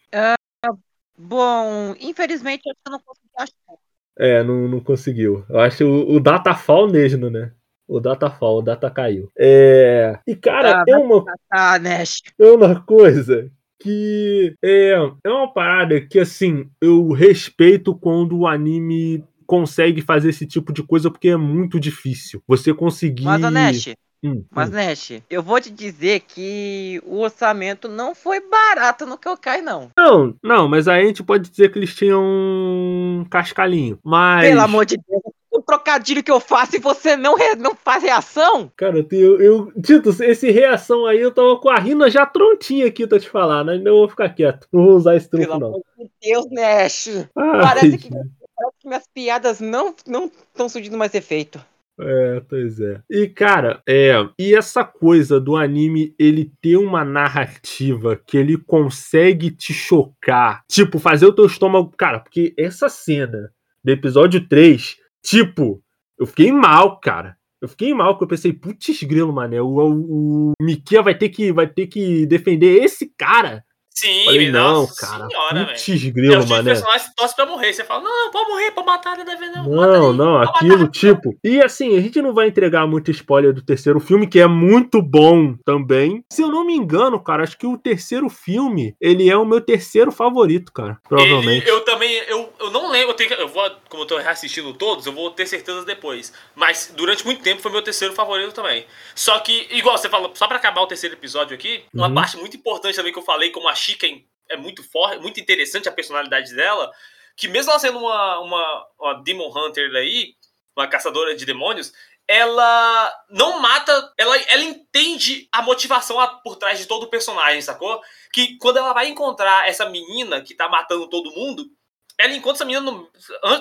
Bom, infelizmente eu não consegui achar. É, não, não conseguiu. Eu acho o, o Datafall mesmo, né? O Datafall, o Data caiu. É. E, cara, Ah, é uma Ah, Nash. é uma coisa que é, é uma parada que assim eu respeito quando o anime consegue fazer esse tipo de coisa porque é muito difícil. Você conseguir. Mas, ô, Nash, Hum, mas, hum. Nash, eu vou te dizer que o orçamento não foi barato no que eu caio, não. Não, não, mas aí a gente pode dizer que eles tinham um cascalhinho. Mas. Pelo amor de Deus, o trocadilho que eu faço e você não, re- não faz reação? Cara, eu, tenho- eu, Tito, esse reação aí eu tava com a rina já prontinha aqui, tá te falar, né? Eu vou ficar quieto. Não vou usar esse Pelo truque, não. amor de Deus, Nash. Ai, Parece que, parece que minhas piadas não estão surgindo mais efeito. É, pois é. E, cara, é. E essa coisa do anime, ele ter uma narrativa que ele consegue te chocar. Tipo, fazer o teu estômago. Cara, porque essa cena do episódio 3, tipo, eu fiquei mal, cara. Eu fiquei mal, porque eu pensei, putz grilo, mané, o, o, o Mikia vai ter, que, vai ter que defender esse cara. Sim, Falei, não, cara, senhora, velho. putz grilo, tipo de mané. personagem que torce pra morrer. Você fala, não, pode morrer, pode matar, não deve não. Não, não, aquilo, matar. tipo. E assim, a gente não vai entregar muito spoiler do terceiro filme, que é muito bom também. Se eu não me engano, cara, acho que o terceiro filme, ele é o meu terceiro favorito, cara. Provavelmente. Ele, eu também, eu, eu não lembro, eu, tenho eu vou, como eu tô reassistindo todos, eu vou ter certeza depois. Mas durante muito tempo foi meu terceiro favorito também. Só que, igual você falou, só pra acabar o terceiro episódio aqui, uma Uhum. parte muito importante também que eu falei, como a Chica é muito forte, muito interessante a personalidade dela, que mesmo ela sendo uma, uma, uma Demon Hunter daí, uma caçadora de demônios, ela não mata, ela, ela entende a motivação por trás de todo o personagem, sacou? Que quando ela vai encontrar essa menina que tá matando todo mundo, ela encontra essa menina no,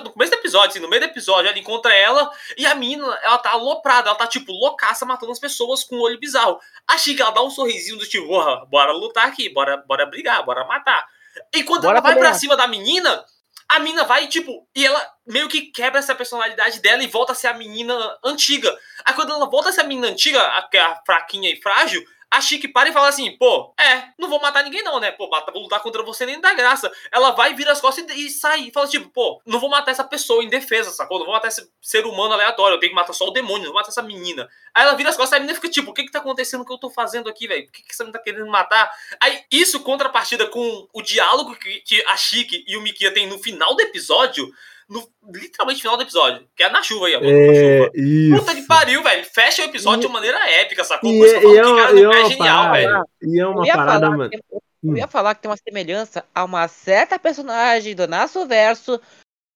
no começo do episódio, assim, no meio do episódio, ela encontra ela e a menina, ela tá aloprada, ela tá tipo loucaça matando as pessoas com um olho bizarro. Achei que ela dá um sorrisinho do tipo, "Porra, bora lutar aqui, bora, bora brigar, bora matar. E quando Bora ela vai pra cima da menina, a menina vai, tipo, e ela meio que quebra essa personalidade dela e volta a ser a menina antiga. Aí quando ela volta a ser a menina antiga, a, é a fraquinha e frágil, a Chique para e fala assim, pô, é, não vou matar ninguém não, né? Pô, vou lutar contra você nem dá graça. Ela vai, vira as costas e, e sai. E fala tipo, pô, não vou matar essa pessoa em defesa, sacou? Não vou matar esse ser humano aleatório, eu tenho que matar só o demônio, não vou matar essa menina. Aí ela vira as costas e a menina fica tipo, o que que tá acontecendo, o que eu tô fazendo aqui, velho? Por que que você não tá querendo matar? Aí isso contrapartida com o diálogo que, que a Chique e o Mikia tem no final do episódio, no literalmente final do episódio, que é na chuva aí, ó. na É, chuva. isso. Puta que pariu, velho. Fecha o episódio E- de maneira épica, sacou? E Por isso é, que eu e falo é que uma, cara e é é genial, parada, velho. e é Eu uma ia, parada, falar mano. que, eu Hum. ia falar que tem uma semelhança a uma certa personagem do Nasso Verso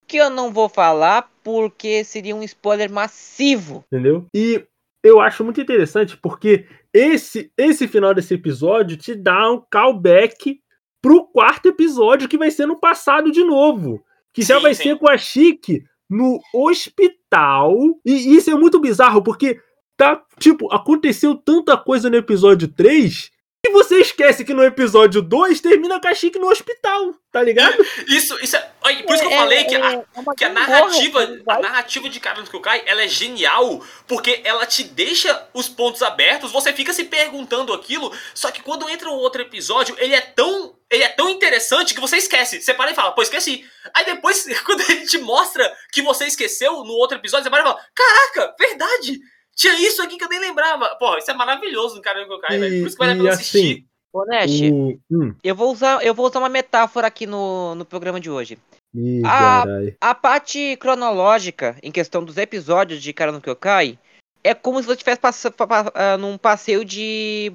que eu não vou falar porque seria um spoiler massivo. entendeu? E eu acho muito interessante porque esse esse final desse episódio te dá um callback pro quarto episódio que vai ser no passado de novo, que já Sim, vai sim. ser com a Chique no hospital. E isso é muito bizarro porque tá, tipo, aconteceu tanta coisa no episódio 3 E você esquece que no episódio 2 termina com a Chique no hospital, tá ligado? Isso, isso é. Por isso que eu falei que a, que a narrativa, a narrativa de Carlos Kukai, ela é genial, porque ela te deixa os pontos abertos, você fica se perguntando aquilo, só que quando entra um outro episódio, ele é tão. Ele é tão interessante que você esquece. Você para e fala, pô, esqueci. Aí depois, quando ele te mostra que você esqueceu no outro episódio, você para e fala, caraca, verdade! Tinha isso aqui que eu nem lembrava. Porra, isso é maravilhoso no Caramba Kokai, velho. Por isso que vale a pena assistir. Assim, Ô, Nash, o... hum. eu, vou usar, eu vou usar uma metáfora aqui no, no programa de hoje. Ih, a, a parte cronológica em questão dos episódios de Karano Kyokai é como se você estivesse uh, num passeio de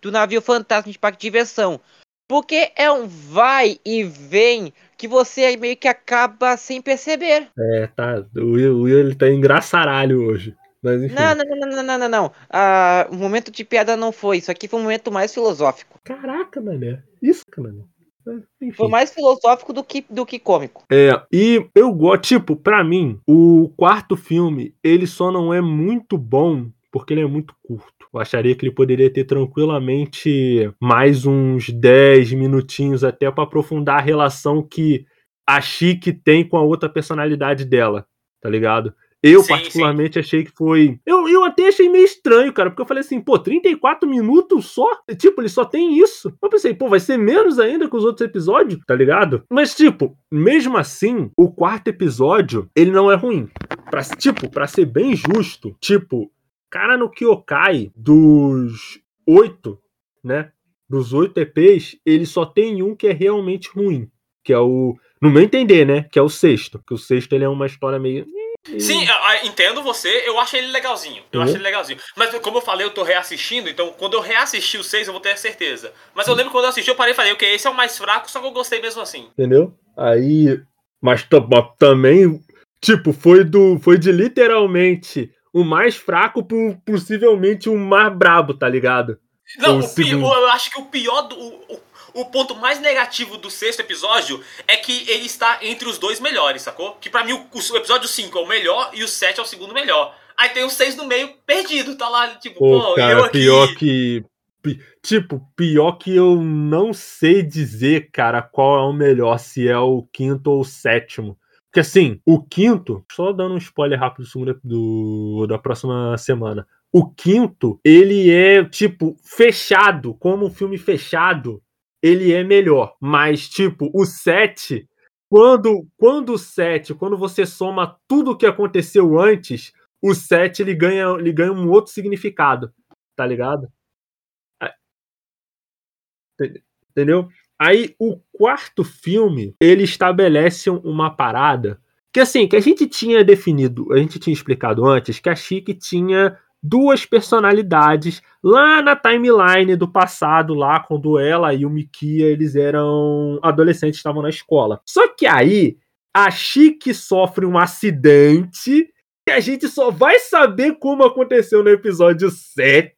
do navio fantasma de parque de diversão. Porque é um vai e vem que você meio que acaba sem perceber. É, tá. O Will, o Will ele tá engraçaralho hoje. Mas, enfim. Não, não, não, não, não, não, não. Ah, o momento de piada não foi. Isso aqui foi um momento mais filosófico. Caraca, mané. Isso, mano. Enfim. Foi mais filosófico do que, do que cômico. É, e eu gosto, tipo, pra mim, o quarto filme, ele só não é muito bom porque ele é muito curto. Eu acharia que ele poderia ter tranquilamente mais uns 10 minutinhos até para aprofundar a relação que a Chique tem com a outra personalidade dela, tá ligado? Eu, sim, particularmente, sim. achei que foi. Eu, eu até achei meio estranho, cara, porque eu falei assim, pô, 34 minutos só? Tipo, ele só tem isso. Eu pensei, pô, vai ser menos ainda que os outros episódios, tá ligado? Mas, tipo, mesmo assim, o quarto episódio, ele não é ruim. Pra, tipo, pra ser bem justo, tipo, cara no Kyokai, dos oito, né? Dos oito EPs, ele só tem um que é realmente ruim. Que é o. No meu entender, né? Que é o sexto. Que o sexto ele é uma história meio Sim, entendo você, eu achei ele legalzinho. Eu uhum. achei ele legalzinho. Mas como eu falei, eu tô reassistindo, então quando eu reassistir o 6, eu vou ter certeza. Mas eu lembro quando eu assisti, eu parei e falei, ok, esse é o mais fraco, só que eu gostei mesmo assim. Entendeu? Aí. Mas também, tipo, foi do. Foi de literalmente o mais fraco por possivelmente o mais brabo, tá ligado? Não, o pior, eu acho que o pior do. O, o ponto mais negativo do sexto episódio é que ele está entre os dois melhores, sacou? Que para mim o, o, episódio 5 é o melhor e o 7 é o segundo melhor. Aí tem o 6 no meio perdido, tá lá, tipo, pô, pô cara, eu aqui... pior que. Tipo, pior que eu não sei dizer, cara, qual é o melhor, se é o quinto ou o sétimo. Porque assim, o quinto, só dando um spoiler rápido do, do, da próxima semana. O quinto, ele é, tipo, fechado, como um filme fechado ele é melhor. Mas, tipo, o 7, quando, quando o 7, quando você soma tudo o que aconteceu antes, o 7 ele ganha, ele ganha um outro significado. Tá ligado? Entendeu? Aí o quarto filme, ele estabelece uma parada que assim, que a gente tinha definido, a gente tinha explicado antes que a Chique tinha duas personalidades lá na timeline do passado, lá quando ela e o Mikia eles eram adolescentes, estavam na escola. Só que aí a Chique sofre um acidente que a gente só vai saber como aconteceu no episódio 7.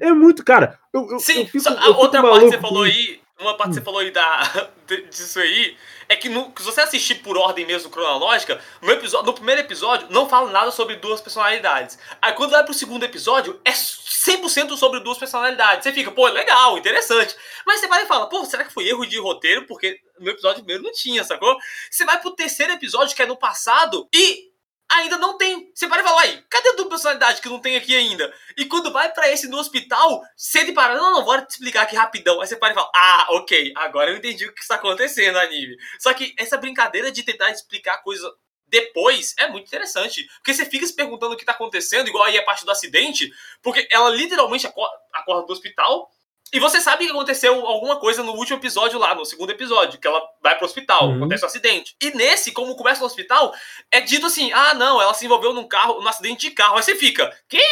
É muito, cara. Eu, eu, Sim, eu fico, a outra parte que você falou aí, uma parte que você hum. falou aí da, disso aí, é que no, se você assistir por ordem mesmo cronológica, no, episódio, no primeiro episódio não fala nada sobre duas personalidades. Aí quando vai pro segundo episódio, é 100% sobre duas personalidades. Você fica, pô, legal, interessante. Mas você vai e fala, pô, será que foi erro de roteiro? Porque no episódio primeiro não tinha, sacou? Você vai pro terceiro episódio, que é no passado, e ainda não tem. Você para e fala, aí, cadê a dupla personalidade que não tem aqui ainda? E quando vai para esse no hospital, sente para, não, não, bora te explicar aqui rapidão. Aí você para e fala, ah, ok, agora eu entendi o que está acontecendo, anime. Só que essa brincadeira de tentar explicar coisa depois é muito interessante. Porque você fica se perguntando o que está acontecendo, igual aí a parte do acidente, porque ela literalmente acorda, acorda do hospital e você sabe que aconteceu alguma coisa no último episódio lá, no segundo episódio, que ela vai pro hospital, uhum. acontece um acidente. E nesse, como começa no hospital, é dito assim: ah, não, ela se envolveu num carro, num acidente de carro. Aí você fica, quê?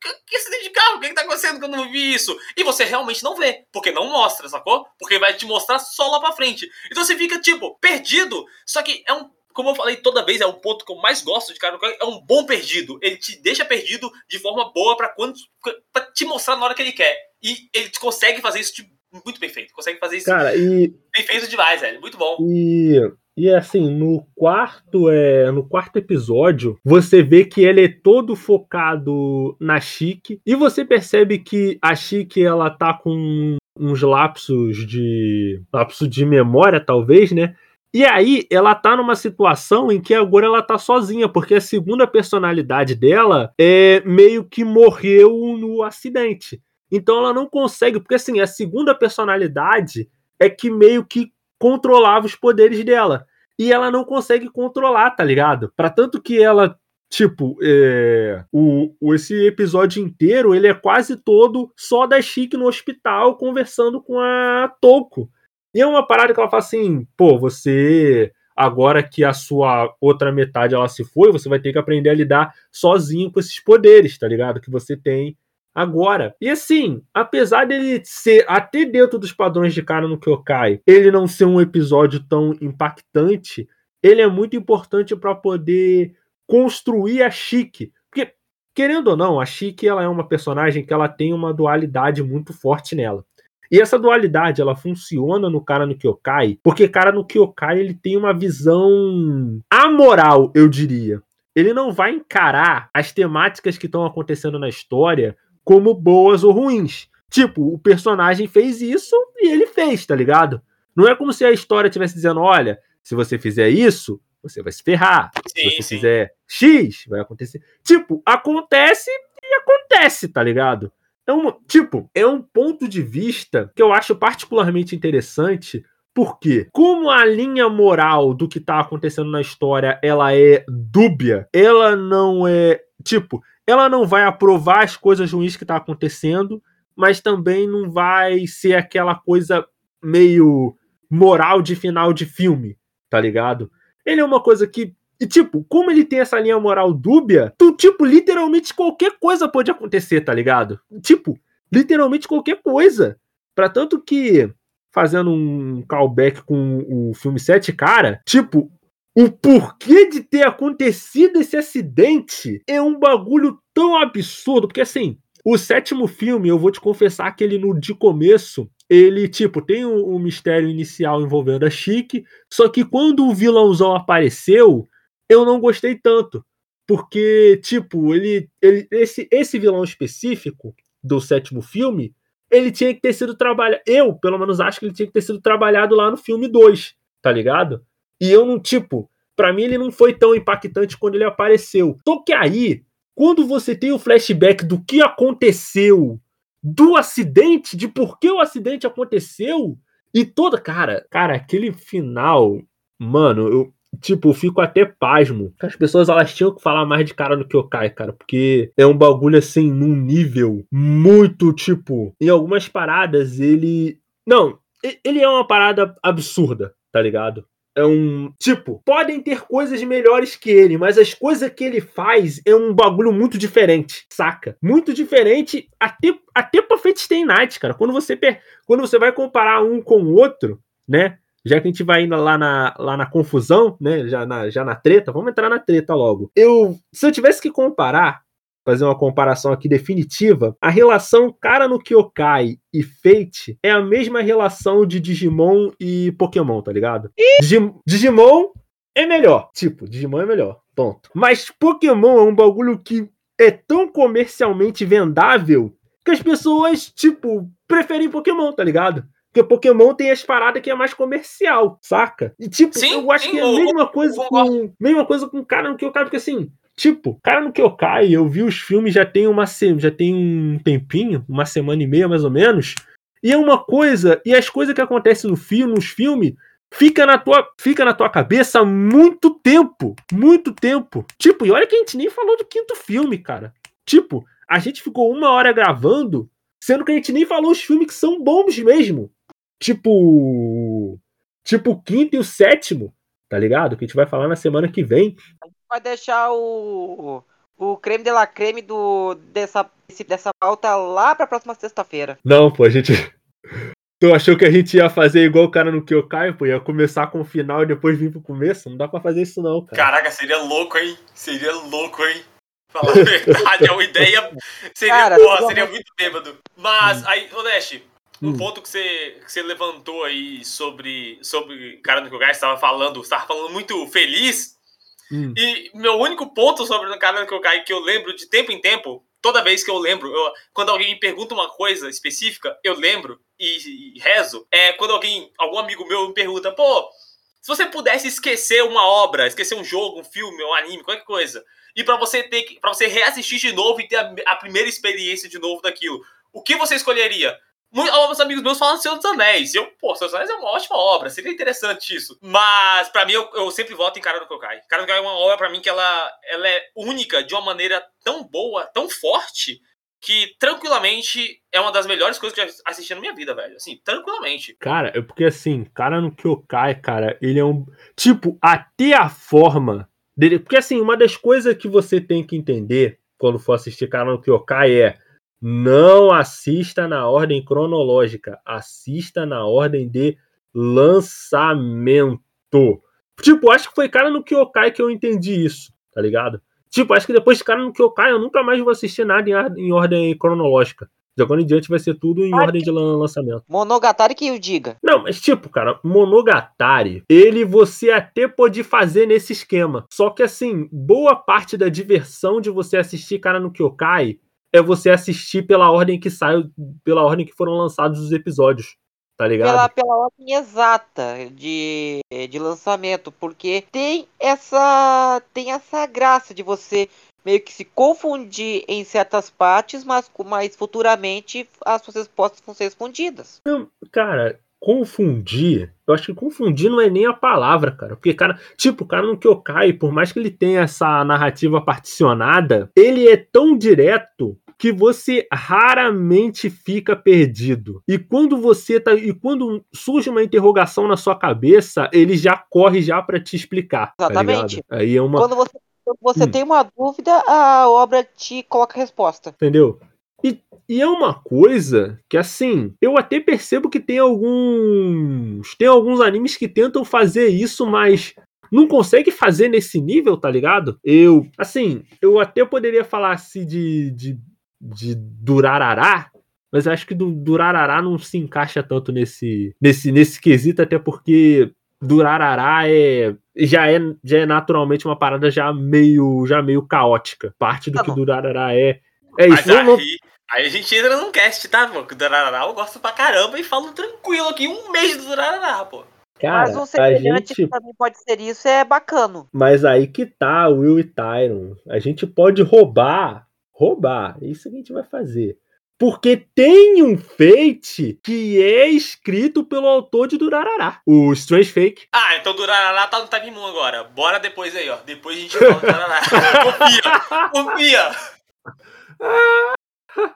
Que, que acidente de carro? O que, que tá acontecendo que eu não vi isso? E você realmente não vê, porque não mostra, sacou? Porque vai te mostrar só lá pra frente. Então você fica, tipo, perdido. Só que é um como eu falei toda vez, é o ponto que eu mais gosto de Cara é um bom perdido. Ele te deixa perdido de forma boa para quando para te mostrar na hora que ele quer. E ele consegue fazer isso de, muito bem feito. Consegue fazer isso Cara, e... bem feito demais, velho. Muito bom. E E assim, no quarto é, no quarto episódio, você vê que ele é todo focado na Chique e você percebe que a Chique ela tá com uns lapsos de lapso de memória talvez, né? E aí ela tá numa situação em que agora ela tá sozinha, porque a segunda personalidade dela é meio que morreu no acidente. Então ela não consegue, porque assim, a segunda personalidade é que meio que controlava os poderes dela. E ela não consegue controlar, tá ligado? Para tanto que ela Tipo, é, o, o, esse episódio inteiro ele é quase todo só da Chique no hospital conversando com a Toco. E é uma parada que ela fala assim: pô, você. Agora que a sua outra metade ela se foi, você vai ter que aprender a lidar sozinho com esses poderes, tá ligado? Que você tem agora. E assim, apesar dele ser até dentro dos padrões de cara no Kyokai, ele não ser um episódio tão impactante, ele é muito importante para poder construir a Chique. Porque querendo ou não, a Chique ela é uma personagem que ela tem uma dualidade muito forte nela. E essa dualidade, ela funciona no cara no Kyokai, porque cara no Kyokai ele tem uma visão amoral, eu diria. Ele não vai encarar as temáticas que estão acontecendo na história como boas ou ruins. Tipo, o personagem fez isso e ele fez, tá ligado? Não é como se a história estivesse dizendo: olha, se você fizer isso, você vai se ferrar. Sim, se você sim. fizer X, vai acontecer. Tipo, acontece e acontece, tá ligado? É um, tipo, é um ponto de vista que eu acho particularmente interessante, porque como a linha moral do que tá acontecendo na história, ela é dúbia, ela não é, tipo, ela não vai aprovar as coisas ruins que tá acontecendo, mas também não vai ser aquela coisa meio moral de final de filme, tá ligado? Ele é uma coisa que e, tipo, como ele tem essa linha moral dúbia, tu, tipo, literalmente qualquer coisa pode acontecer, tá ligado? Tipo, literalmente qualquer coisa. Pra tanto que, fazendo um callback com o filme Sete Cara, tipo, o porquê de ter acontecido esse acidente é um bagulho tão absurdo, porque assim, o sétimo filme, eu vou te confessar que ele no de começo, ele tipo tem um, um mistério inicial envolvendo a Chique, só que quando o vilãozão apareceu, eu não gostei tanto. Porque, tipo, ele, ele esse, esse vilão específico do sétimo filme, ele tinha que ter sido trabalhado. Eu, pelo menos, acho que ele tinha que ter sido trabalhado lá no filme 2, tá ligado? E eu não, tipo, para mim ele não foi tão impactante quando ele apareceu. Só que aí, quando você tem o flashback do que aconteceu, do acidente, de por que o acidente aconteceu, e toda. Cara, cara, aquele final. Mano, eu, tipo, fico até pasmo. As pessoas elas tinham que falar mais de cara no Kyokai, cara, porque é um bagulho assim num nível muito tipo, em algumas paradas ele não, ele é uma parada absurda, tá ligado? É um. Tipo, podem ter coisas melhores que ele, mas as coisas que ele faz é um bagulho muito diferente, saca? Muito diferente até, até pra Fate Night, cara. Quando você, quando você vai comparar um com o outro, né? já que a gente vai indo lá na, lá na confusão, né? Já na, já na treta, vamos entrar na treta logo. Eu, se eu tivesse que comparar, fazer uma comparação aqui definitiva, a relação cara no Kyokai e Fate é a mesma relação de Digimon e Pokémon, tá ligado? Digim, Digimon é melhor, tipo, Digimon é melhor, ponto. Mas Pokémon é um bagulho que é tão comercialmente vendável que as pessoas, tipo, preferem Pokémon, tá ligado? Porque Pokémon tem as paradas que é mais comercial, saca? E tipo, sim, eu acho sim, que é a mesma coisa com. Mesma coisa com o cara no Kyokai, porque assim, tipo, cara no Kyokai, eu vi os filmes já tem uma já tem um tempinho, uma semana e meia mais ou menos. E é uma coisa, e as coisas que acontecem no filme, nos filmes, fica na tua, fica na tua cabeça muito tempo, muito tempo. Tipo, e olha que a gente nem falou do quinto filme, cara. Tipo, a gente ficou uma hora gravando, sendo que a gente nem falou os filmes que são bons mesmo tipo. Tipo o quinto e o sétimo, tá ligado? Que a gente vai falar na semana que vem. Vai deixar o. O creme de la creme do, dessa, dessa pauta lá pra próxima sexta-feira. Não, pô, a gente. Tu achou que a gente ia fazer igual o cara no Kyokai, pô? Ia começar com o final e depois vir pro começo? Não dá pra fazer isso, não, cara. Caraca, seria louco, hein? Seria louco, hein? Falar a verdade, é uma ideia. Seria, cara, porra, seria muito bêbado. Mas, hum. aí, Oneste, um Hum. ponto que você, que você levantou aí sobre, sobre cara no Kyokai, você estava falando, você estava falando muito feliz. Hum. E meu único ponto sobre o cara no Kyokai que eu lembro de tempo em tempo, toda vez que eu lembro, eu- quando alguém me pergunta uma coisa específica, eu lembro e, e rezo. É quando alguém, algum amigo meu me pergunta, pô, se você pudesse esquecer uma obra, esquecer um jogo, um filme, um anime, qualquer coisa, e pra você ter que, para você reassistir de novo e ter a, a primeira experiência de novo daquilo, o que você escolheria? Alguns amigos meus falam Senhor dos Anéis. E eu, pô, Senhor dos Anéis é uma ótima obra, seria interessante isso. Mas, pra mim, eu, eu sempre voto em Cara no Kokai. Cara no Kokai é uma obra, pra mim, que ela, ela é única de uma maneira tão boa, tão forte, que tranquilamente é uma das melhores coisas que eu já assisti na minha vida, velho. Assim, tranquilamente. Cara, é porque assim, cara no Kyokai, cara, ele é um. Tipo, até a forma dele. Porque assim, uma das coisas que você tem que entender quando for assistir cara no Kyokai é. Não assista na ordem cronológica, assista na ordem de lançamento. Tipo, acho que foi cara no Kyokai que eu entendi isso, tá ligado? Tipo, acho que depois de cara no Kyokai eu nunca mais vou assistir nada em, em ordem cronológica. De agora em diante vai ser tudo em ordem de lan- lançamento. Monogatari que o diga. Não, mas tipo, cara, Monogatari, ele você até pode fazer nesse esquema. Só que assim, boa parte da diversão de você assistir cara no Kyokai é você assistir pela ordem que saiu, pela ordem que foram lançados os episódios. Tá ligado? Pela, pela ordem exata de, de lançamento, porque tem essa tem essa graça de você meio que se confundir em certas partes, mas, mas futuramente as suas respostas vão ser respondidas. Cara, confundir, eu acho que confundir não é nem a palavra, cara. Porque, cara, tipo, o cara no Kyokai, por mais que ele tenha essa narrativa particionada, ele é tão direto que você raramente fica perdido. E quando você tá. E quando surge uma interrogação na sua cabeça, ele já corre já pra te explicar. tá Exatamente. ligado? Aí é uma. Quando você, você Hum. tem uma dúvida, a obra te coloca a resposta. Entendeu? E, e é uma coisa que, assim, eu até percebo que tem alguns. Tem alguns animes que tentam fazer isso, mas não consegue fazer nesse nível, tá ligado? Eu, assim, eu até poderia falar assim de, de, de Durarará, mas eu acho que do Durarará não se encaixa tanto nesse, nesse, nesse quesito, até porque Durarará é já é já é naturalmente uma parada já meio já meio caótica. Parte do Tá que. Durarará é é Mas isso. Não, não- aí, aí a gente entra num cast, tá, pô? Que o Durarará eu gosto pra caramba e falo tranquilo aqui, um mês do Durarará, pô. cara, mas um semelhante gente que também pode ser isso é bacano. Mas aí que tá, Will e Tyron. A gente pode roubar. Roubar. É isso que a gente vai fazer. Porque tem um fate que é escrito pelo autor de Durarará. O Strange Fake. Ah, então Durarará tá no Time Moon agora. Bora depois aí, ó. Depois a gente fala do Durarará. confia, confia.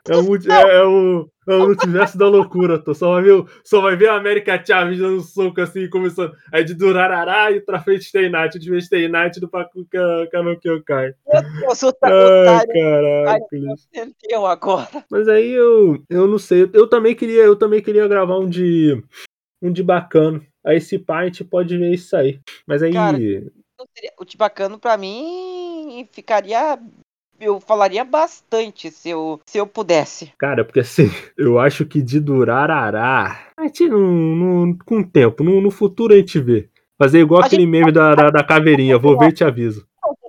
É é, é o, é o multiverso da loucura. Tô. Só, vai ver, só vai ver a América Chaves dando um soco assim, começando. Aí de Durarará e pra frente Stay Night. De vez Stay Night do Kanokyokai. Nossa, Ai, Tyron caraca. entendeu agora. Mas aí eu, eu não sei. Eu também queria, eu também queria gravar um de um de bacana. Aí esse pai a gente pode ver isso aí. Mas aí Cara, O Tibacano, pra mim, ficaria. Eu falaria bastante se eu, se eu pudesse. Cara, porque assim, eu acho que de Durarará. A gente não. não com o tempo, no, no futuro a gente vê. Fazer igual A aquele gente meme da, da, da caveirinha. Vou ver e te aviso.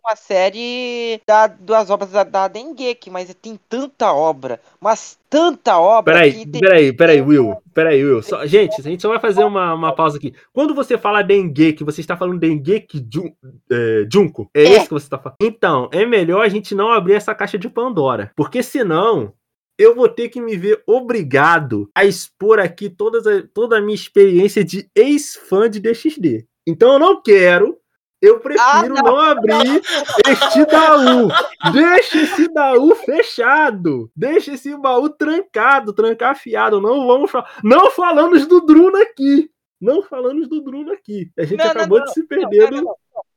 Uma série da, das obras da, da Dengeki, mas tem tanta obra, mas tanta obra Peraí, que tem- peraí, peraí, Will. Peraí, Will. Só- gente, a gente só vai fazer uma, uma pausa aqui. Quando você fala Dengeki, você está falando Dengeki Jun, é, Junko? É, É. esse que você está falando? Então, é melhor a gente não abrir essa caixa de Pandora. Porque senão. Eu vou ter que me ver obrigado a expor aqui todas a- toda a minha experiência de ex-fã de DXD. Então eu não quero, eu prefiro Ah, não. não abrir este baú. Deixa esse baú fechado. Deixa esse baú trancado, trancafiado. Não vamos falar. Não falamos do Druno aqui. Não falamos do Druno aqui. A gente Não, acabou não, de se perder.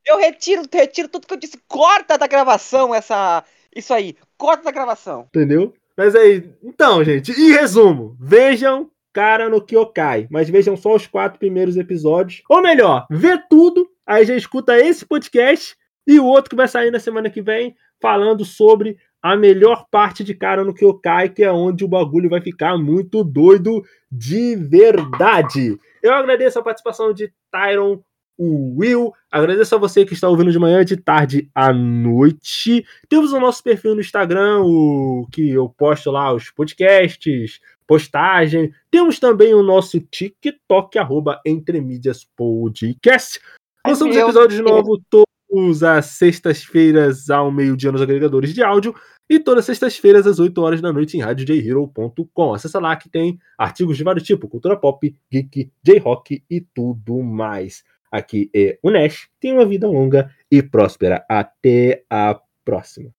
Eu retiro, retiro tudo que eu disse. Corta da gravação essa. Isso aí. Corta da gravação. Entendeu? Mas aí. Então, gente, em resumo, vejam Cara no Kyokai, mas vejam só os quatro primeiros episódios. Ou melhor, vê tudo, aí já escuta esse podcast e o outro que vai sair na semana que vem, falando sobre a melhor parte de cara no Kyokai, que é onde o bagulho vai ficar muito doido de verdade. Eu agradeço a participação de Tyron, Will. Agradeço a você que está ouvindo de manhã, de tarde à noite. Temos o nosso perfil no Instagram, o que eu posto lá os podcasts, postagem. Temos também o nosso TikTok, arroba Entre Mídias Podcast. Lançamos episódios novos todas as sextas-feiras ao meio-dia nos agregadores de áudio e todas as sextas-feiras às 8 horas da noite em radiojhero.com. Acessa lá que tem artigos de vários tipos, cultura pop, geek, J-rock e tudo mais. Aqui é o Nash, tem uma vida longa e próspera. Até a próxima.